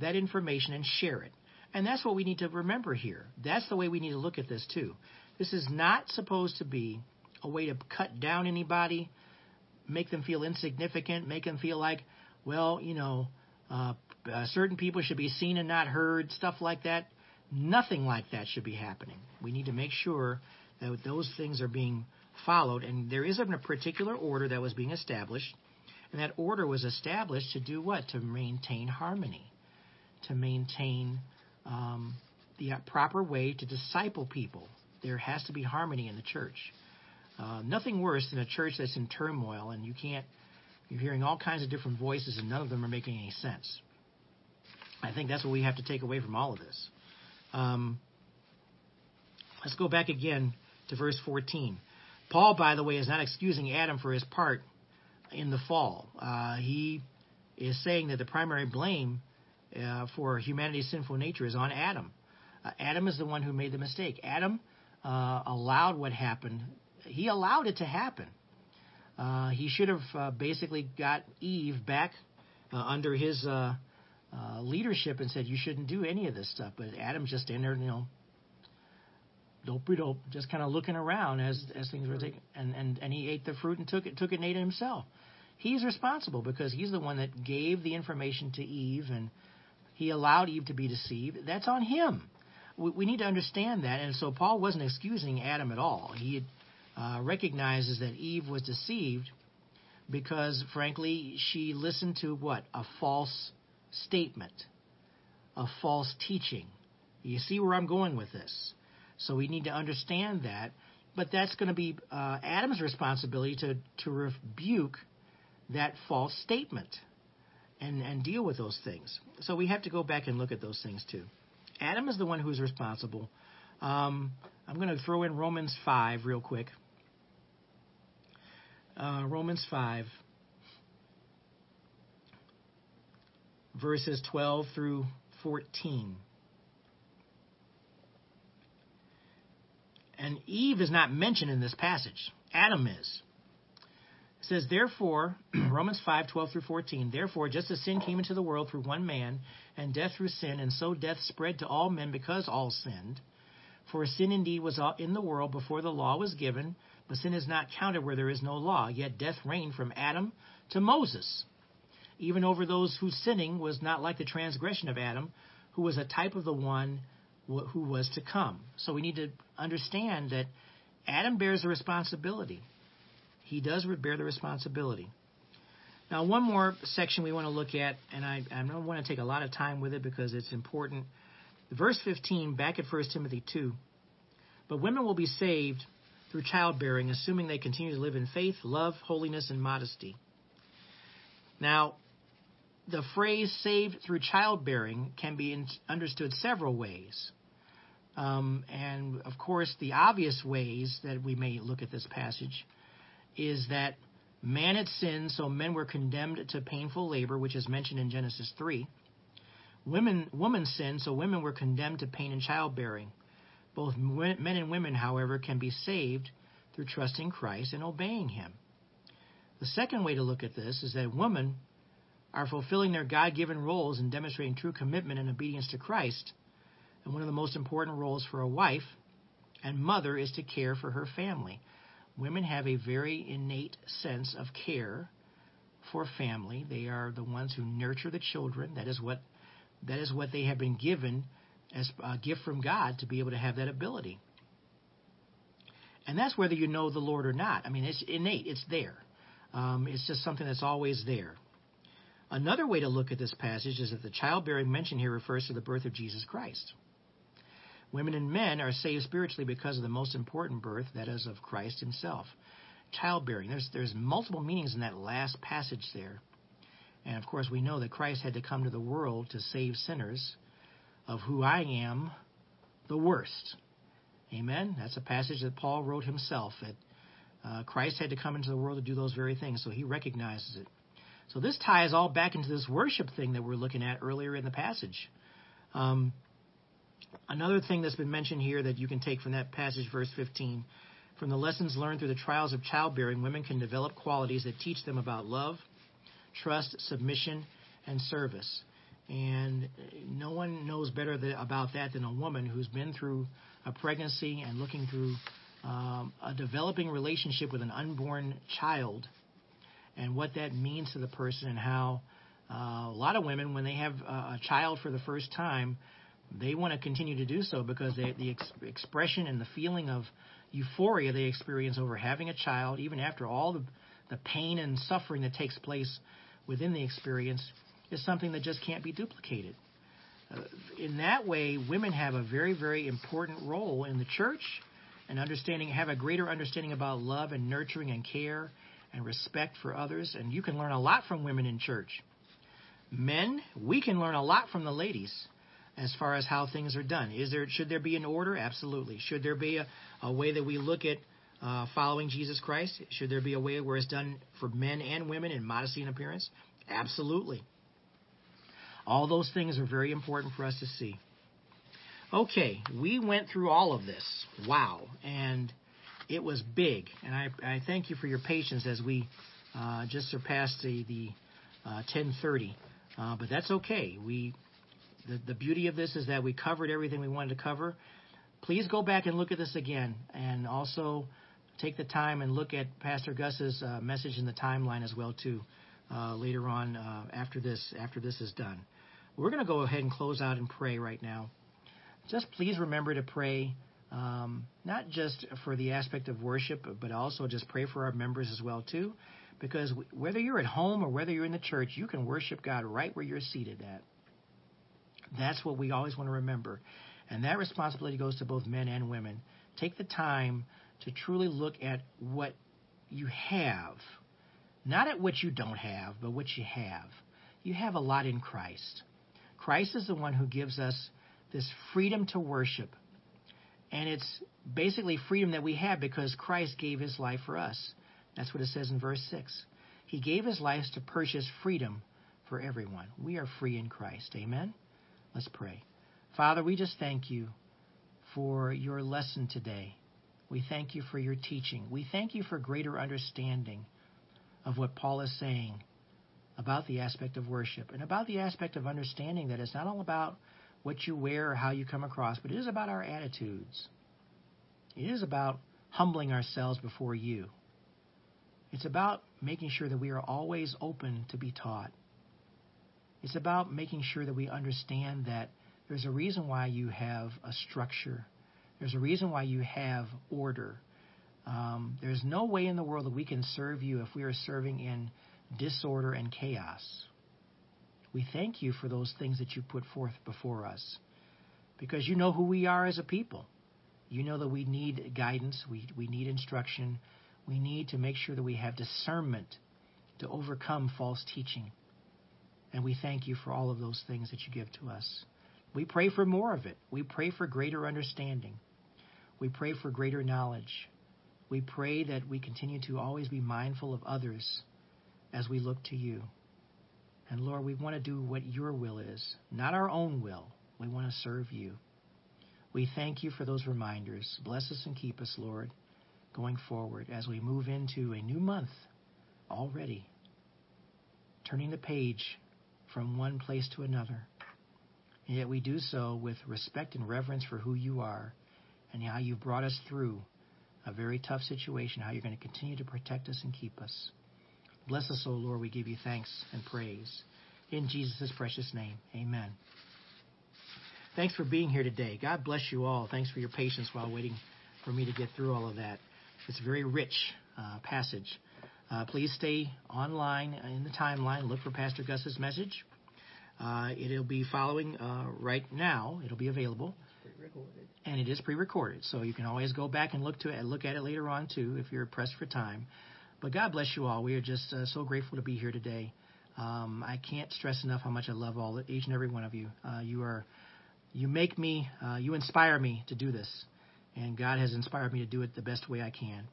Speaker 2: that information and share it. And that's what we need to remember here. That's the way we need to look at this, too. This is not supposed to be a way to cut down anybody, make them feel insignificant, make them feel like, well, you know, uh, uh, certain people should be seen and not heard, stuff like that. Nothing like that should be happening. We need to make sure that those things are being followed, and there is a particular order that was being established, and that order was established to do what? To maintain harmony, to maintain um, the proper way to disciple people. There has to be harmony in the church. Uh, nothing worse than a church that's in turmoil and you can't, you're hearing all kinds of different voices and none of them are making any sense. I think that's what we have to take away from all of this. Um, let's go back again to verse 14. Paul, by the way, is not excusing Adam for his part in the fall. Uh, he is saying that the primary blame uh, for humanity's sinful nature is on Adam. Uh, Adam is the one who made the mistake. Adam uh, allowed what happened. He allowed it to happen. Uh, he should have uh, basically got Eve back under his leadership and said, "You shouldn't do any of this stuff." But Adam just in there, you know, dope dope, just kind of looking around as as things were taken, and and and he ate the fruit and took it took it and ate it himself. He's responsible because he's the one that gave the information to Eve and he allowed Eve to be deceived. That's on him. We, we need to understand that. And so Paul wasn't excusing Adam at all. He uh, recognizes that Eve was deceived because, frankly, she listened to what? A false statement, a false teaching. You see where I'm going with this. So we need to understand that. But that's going to be uh, Adam's responsibility to, to rebuke that false statement and, and deal with those things. So we have to go back and look at those things too. Adam is the one who's responsible. Um, I'm going to throw in Romans 5 real quick. Uh, Romans 5, verses 12 through 14. And Eve is not mentioned in this passage. Adam is. It says, therefore, Romans 5, 12 through 14, therefore, just as sin came into the world through one man, and death through sin, and so death spread to all men because all sinned. For sin indeed was in the world before the law was given, but sin is not counted where there is no law. Yet death reigned from Adam to Moses, even over those whose sinning was not like the transgression of Adam, who was a type of the one who was to come. So we need to understand that Adam bears the responsibility he does bear the responsibility. Now, one more section we want to look at, and I, I don't want to take a lot of time with it because it's important. Verse 15, back at 1 Timothy 2. But women will be saved through childbearing, assuming they continue to live in faith, love, holiness, and modesty. Now, the phrase saved through childbearing can be in, understood several ways. Um, and of course, the obvious ways that we may look at this passage is that man had sinned, so men were condemned to painful labor, which is mentioned in Genesis 3. Women, women sinned, so women were condemned to pain in childbearing. Both men and women, however, can be saved through trusting Christ and obeying Him. The second way to look at this is that women are fulfilling their God given roles and demonstrating true commitment and obedience to Christ. And one of the most important roles for a wife and mother is to care for her family women have a very innate sense of care for family. They are the ones who nurture the children. That is what that is what they have been given as a gift from God to be able to have that ability. And that's whether you know the Lord or not. I mean, it's innate. It's there. Um, it's just something that's always there. Another way to look at this passage is that the childbearing mentioned here refers to the birth of Jesus Christ. Women and men are saved spiritually because of the most important birth, that is of Christ himself. Childbearing. There's there's multiple meanings in that last passage there. And of course we know that Christ had to come to the world to save sinners, of who I am the worst. Amen. That's a passage that Paul wrote himself. That uh, Christ had to come into the world to do those very things, so he recognizes it. So this ties all back into this worship thing that we're looking at earlier in the passage. Um, another thing that's been mentioned here that you can take from that passage, verse 15, from the lessons learned through the trials of childbearing, women can develop qualities that teach them about love, trust, submission, and service. And no one knows better about that than a woman who's been through a pregnancy and looking through um, a developing relationship with an unborn child and what that means to the person and how uh, a lot of women, when they have a child for the first time, they want to continue to do so because they, the ex- expression and the feeling of euphoria they experience over having a child, even after all the, the pain and suffering that takes place within the experience, is something that just can't be duplicated. Uh, in that way, women have a very, very important role in the church and understanding, have a greater understanding about love and nurturing and care and respect for others. And you can learn a lot from women in church. Men, we can learn a lot from the ladies as far as how things are done. Is there should there be an order? Absolutely. Should there be a, a way that we look at uh, following Jesus Christ? Should there be a way where it's done for men and women in modesty and appearance? Absolutely. All those things are very important for us to see. Okay, we went through all of this. Wow. And it was big. And I, I thank you for your patience as we uh, just surpassed the, the uh, 1030. Uh, but that's okay. We the, the beauty of this is that we covered everything we wanted to cover. Please go back and look at this again, and also take the time and look at Pastor Gus's uh, message in the timeline as well too. Uh, later on, uh, after this, after this is done, we're going to go ahead and close out and pray right now. Just please remember to pray, um, not just for the aspect of worship, but also just pray for our members as well too, because whether you're at home or whether you're in the church, you can worship God right where you're seated at. That's what we always want to remember. And that responsibility goes to both men and women. Take the time to truly look at what you have, not at what you don't have, but what you have. You have a lot in Christ. Christ is the one who gives us this freedom to worship. And it's basically freedom that we have because Christ gave his life for us. That's what it says in verse 6. He gave his life to purchase freedom for everyone. We are free in Christ. Amen? Let's pray. Father, we just thank you for your lesson today. We thank you for your teaching. We thank you for greater understanding of what Paul is saying about the aspect of worship and about the aspect of understanding that it's not all about what you wear or how you come across, but it is about our attitudes. It is about humbling ourselves before you. It's about making sure that we are always open to be taught. It's about making sure that we understand that there's a reason why you have a structure. There's a reason why you have order. Um, there's no way in the world that we can serve you if we are serving in disorder and chaos. We thank you for those things that you put forth before us because you know who we are as a people. You know that we need guidance, we, we need instruction, we need to make sure that we have discernment to overcome false teaching. And we thank you for all of those things that you give to us. We pray for more of it. We pray for greater understanding. We pray for greater knowledge. We pray that we continue to always be mindful of others as we look to you. And Lord, we want to do what your will is, not our own will. We want to serve you. We thank you for those reminders. Bless us and keep us, Lord going forward as we move into a new month already, turning the page from one place to another. And yet we do so with respect and reverence for who you are and how you've brought us through a very tough situation, how you're going to continue to protect us and keep us. Bless us, O Lord. We give you thanks and praise. In Jesus' precious name, amen. Thanks for being here today. God bless you all. Thanks for your patience while waiting for me to get through all of that. It's a very rich uh, passage. Uh, please stay online in the timeline. Look for Pastor Gus's message. Uh, it'll be following uh, right now. It'll be available, and it is pre-recorded, so you can always go back and look to it, look at it later on too if you're pressed for time. But God bless you all. We are just uh, so grateful to be here today. Um, I can't stress enough how much I love all each and every one of you. Uh, you are, you make me, you inspire me to do this and God has inspired me to do it the best way I can.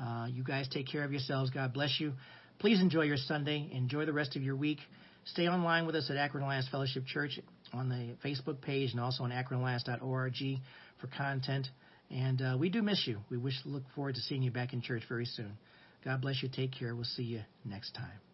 Speaker 2: Uh, you guys take care of yourselves. God bless you. Please enjoy your Sunday. Enjoy the rest of your week. Stay online with us at Akron Alliance Fellowship Church. on the Facebook page and also on akronalliance.org for content. And uh, we do miss you. We wish look forward to seeing you back in church very soon. God bless you. Take care. We'll see you next time.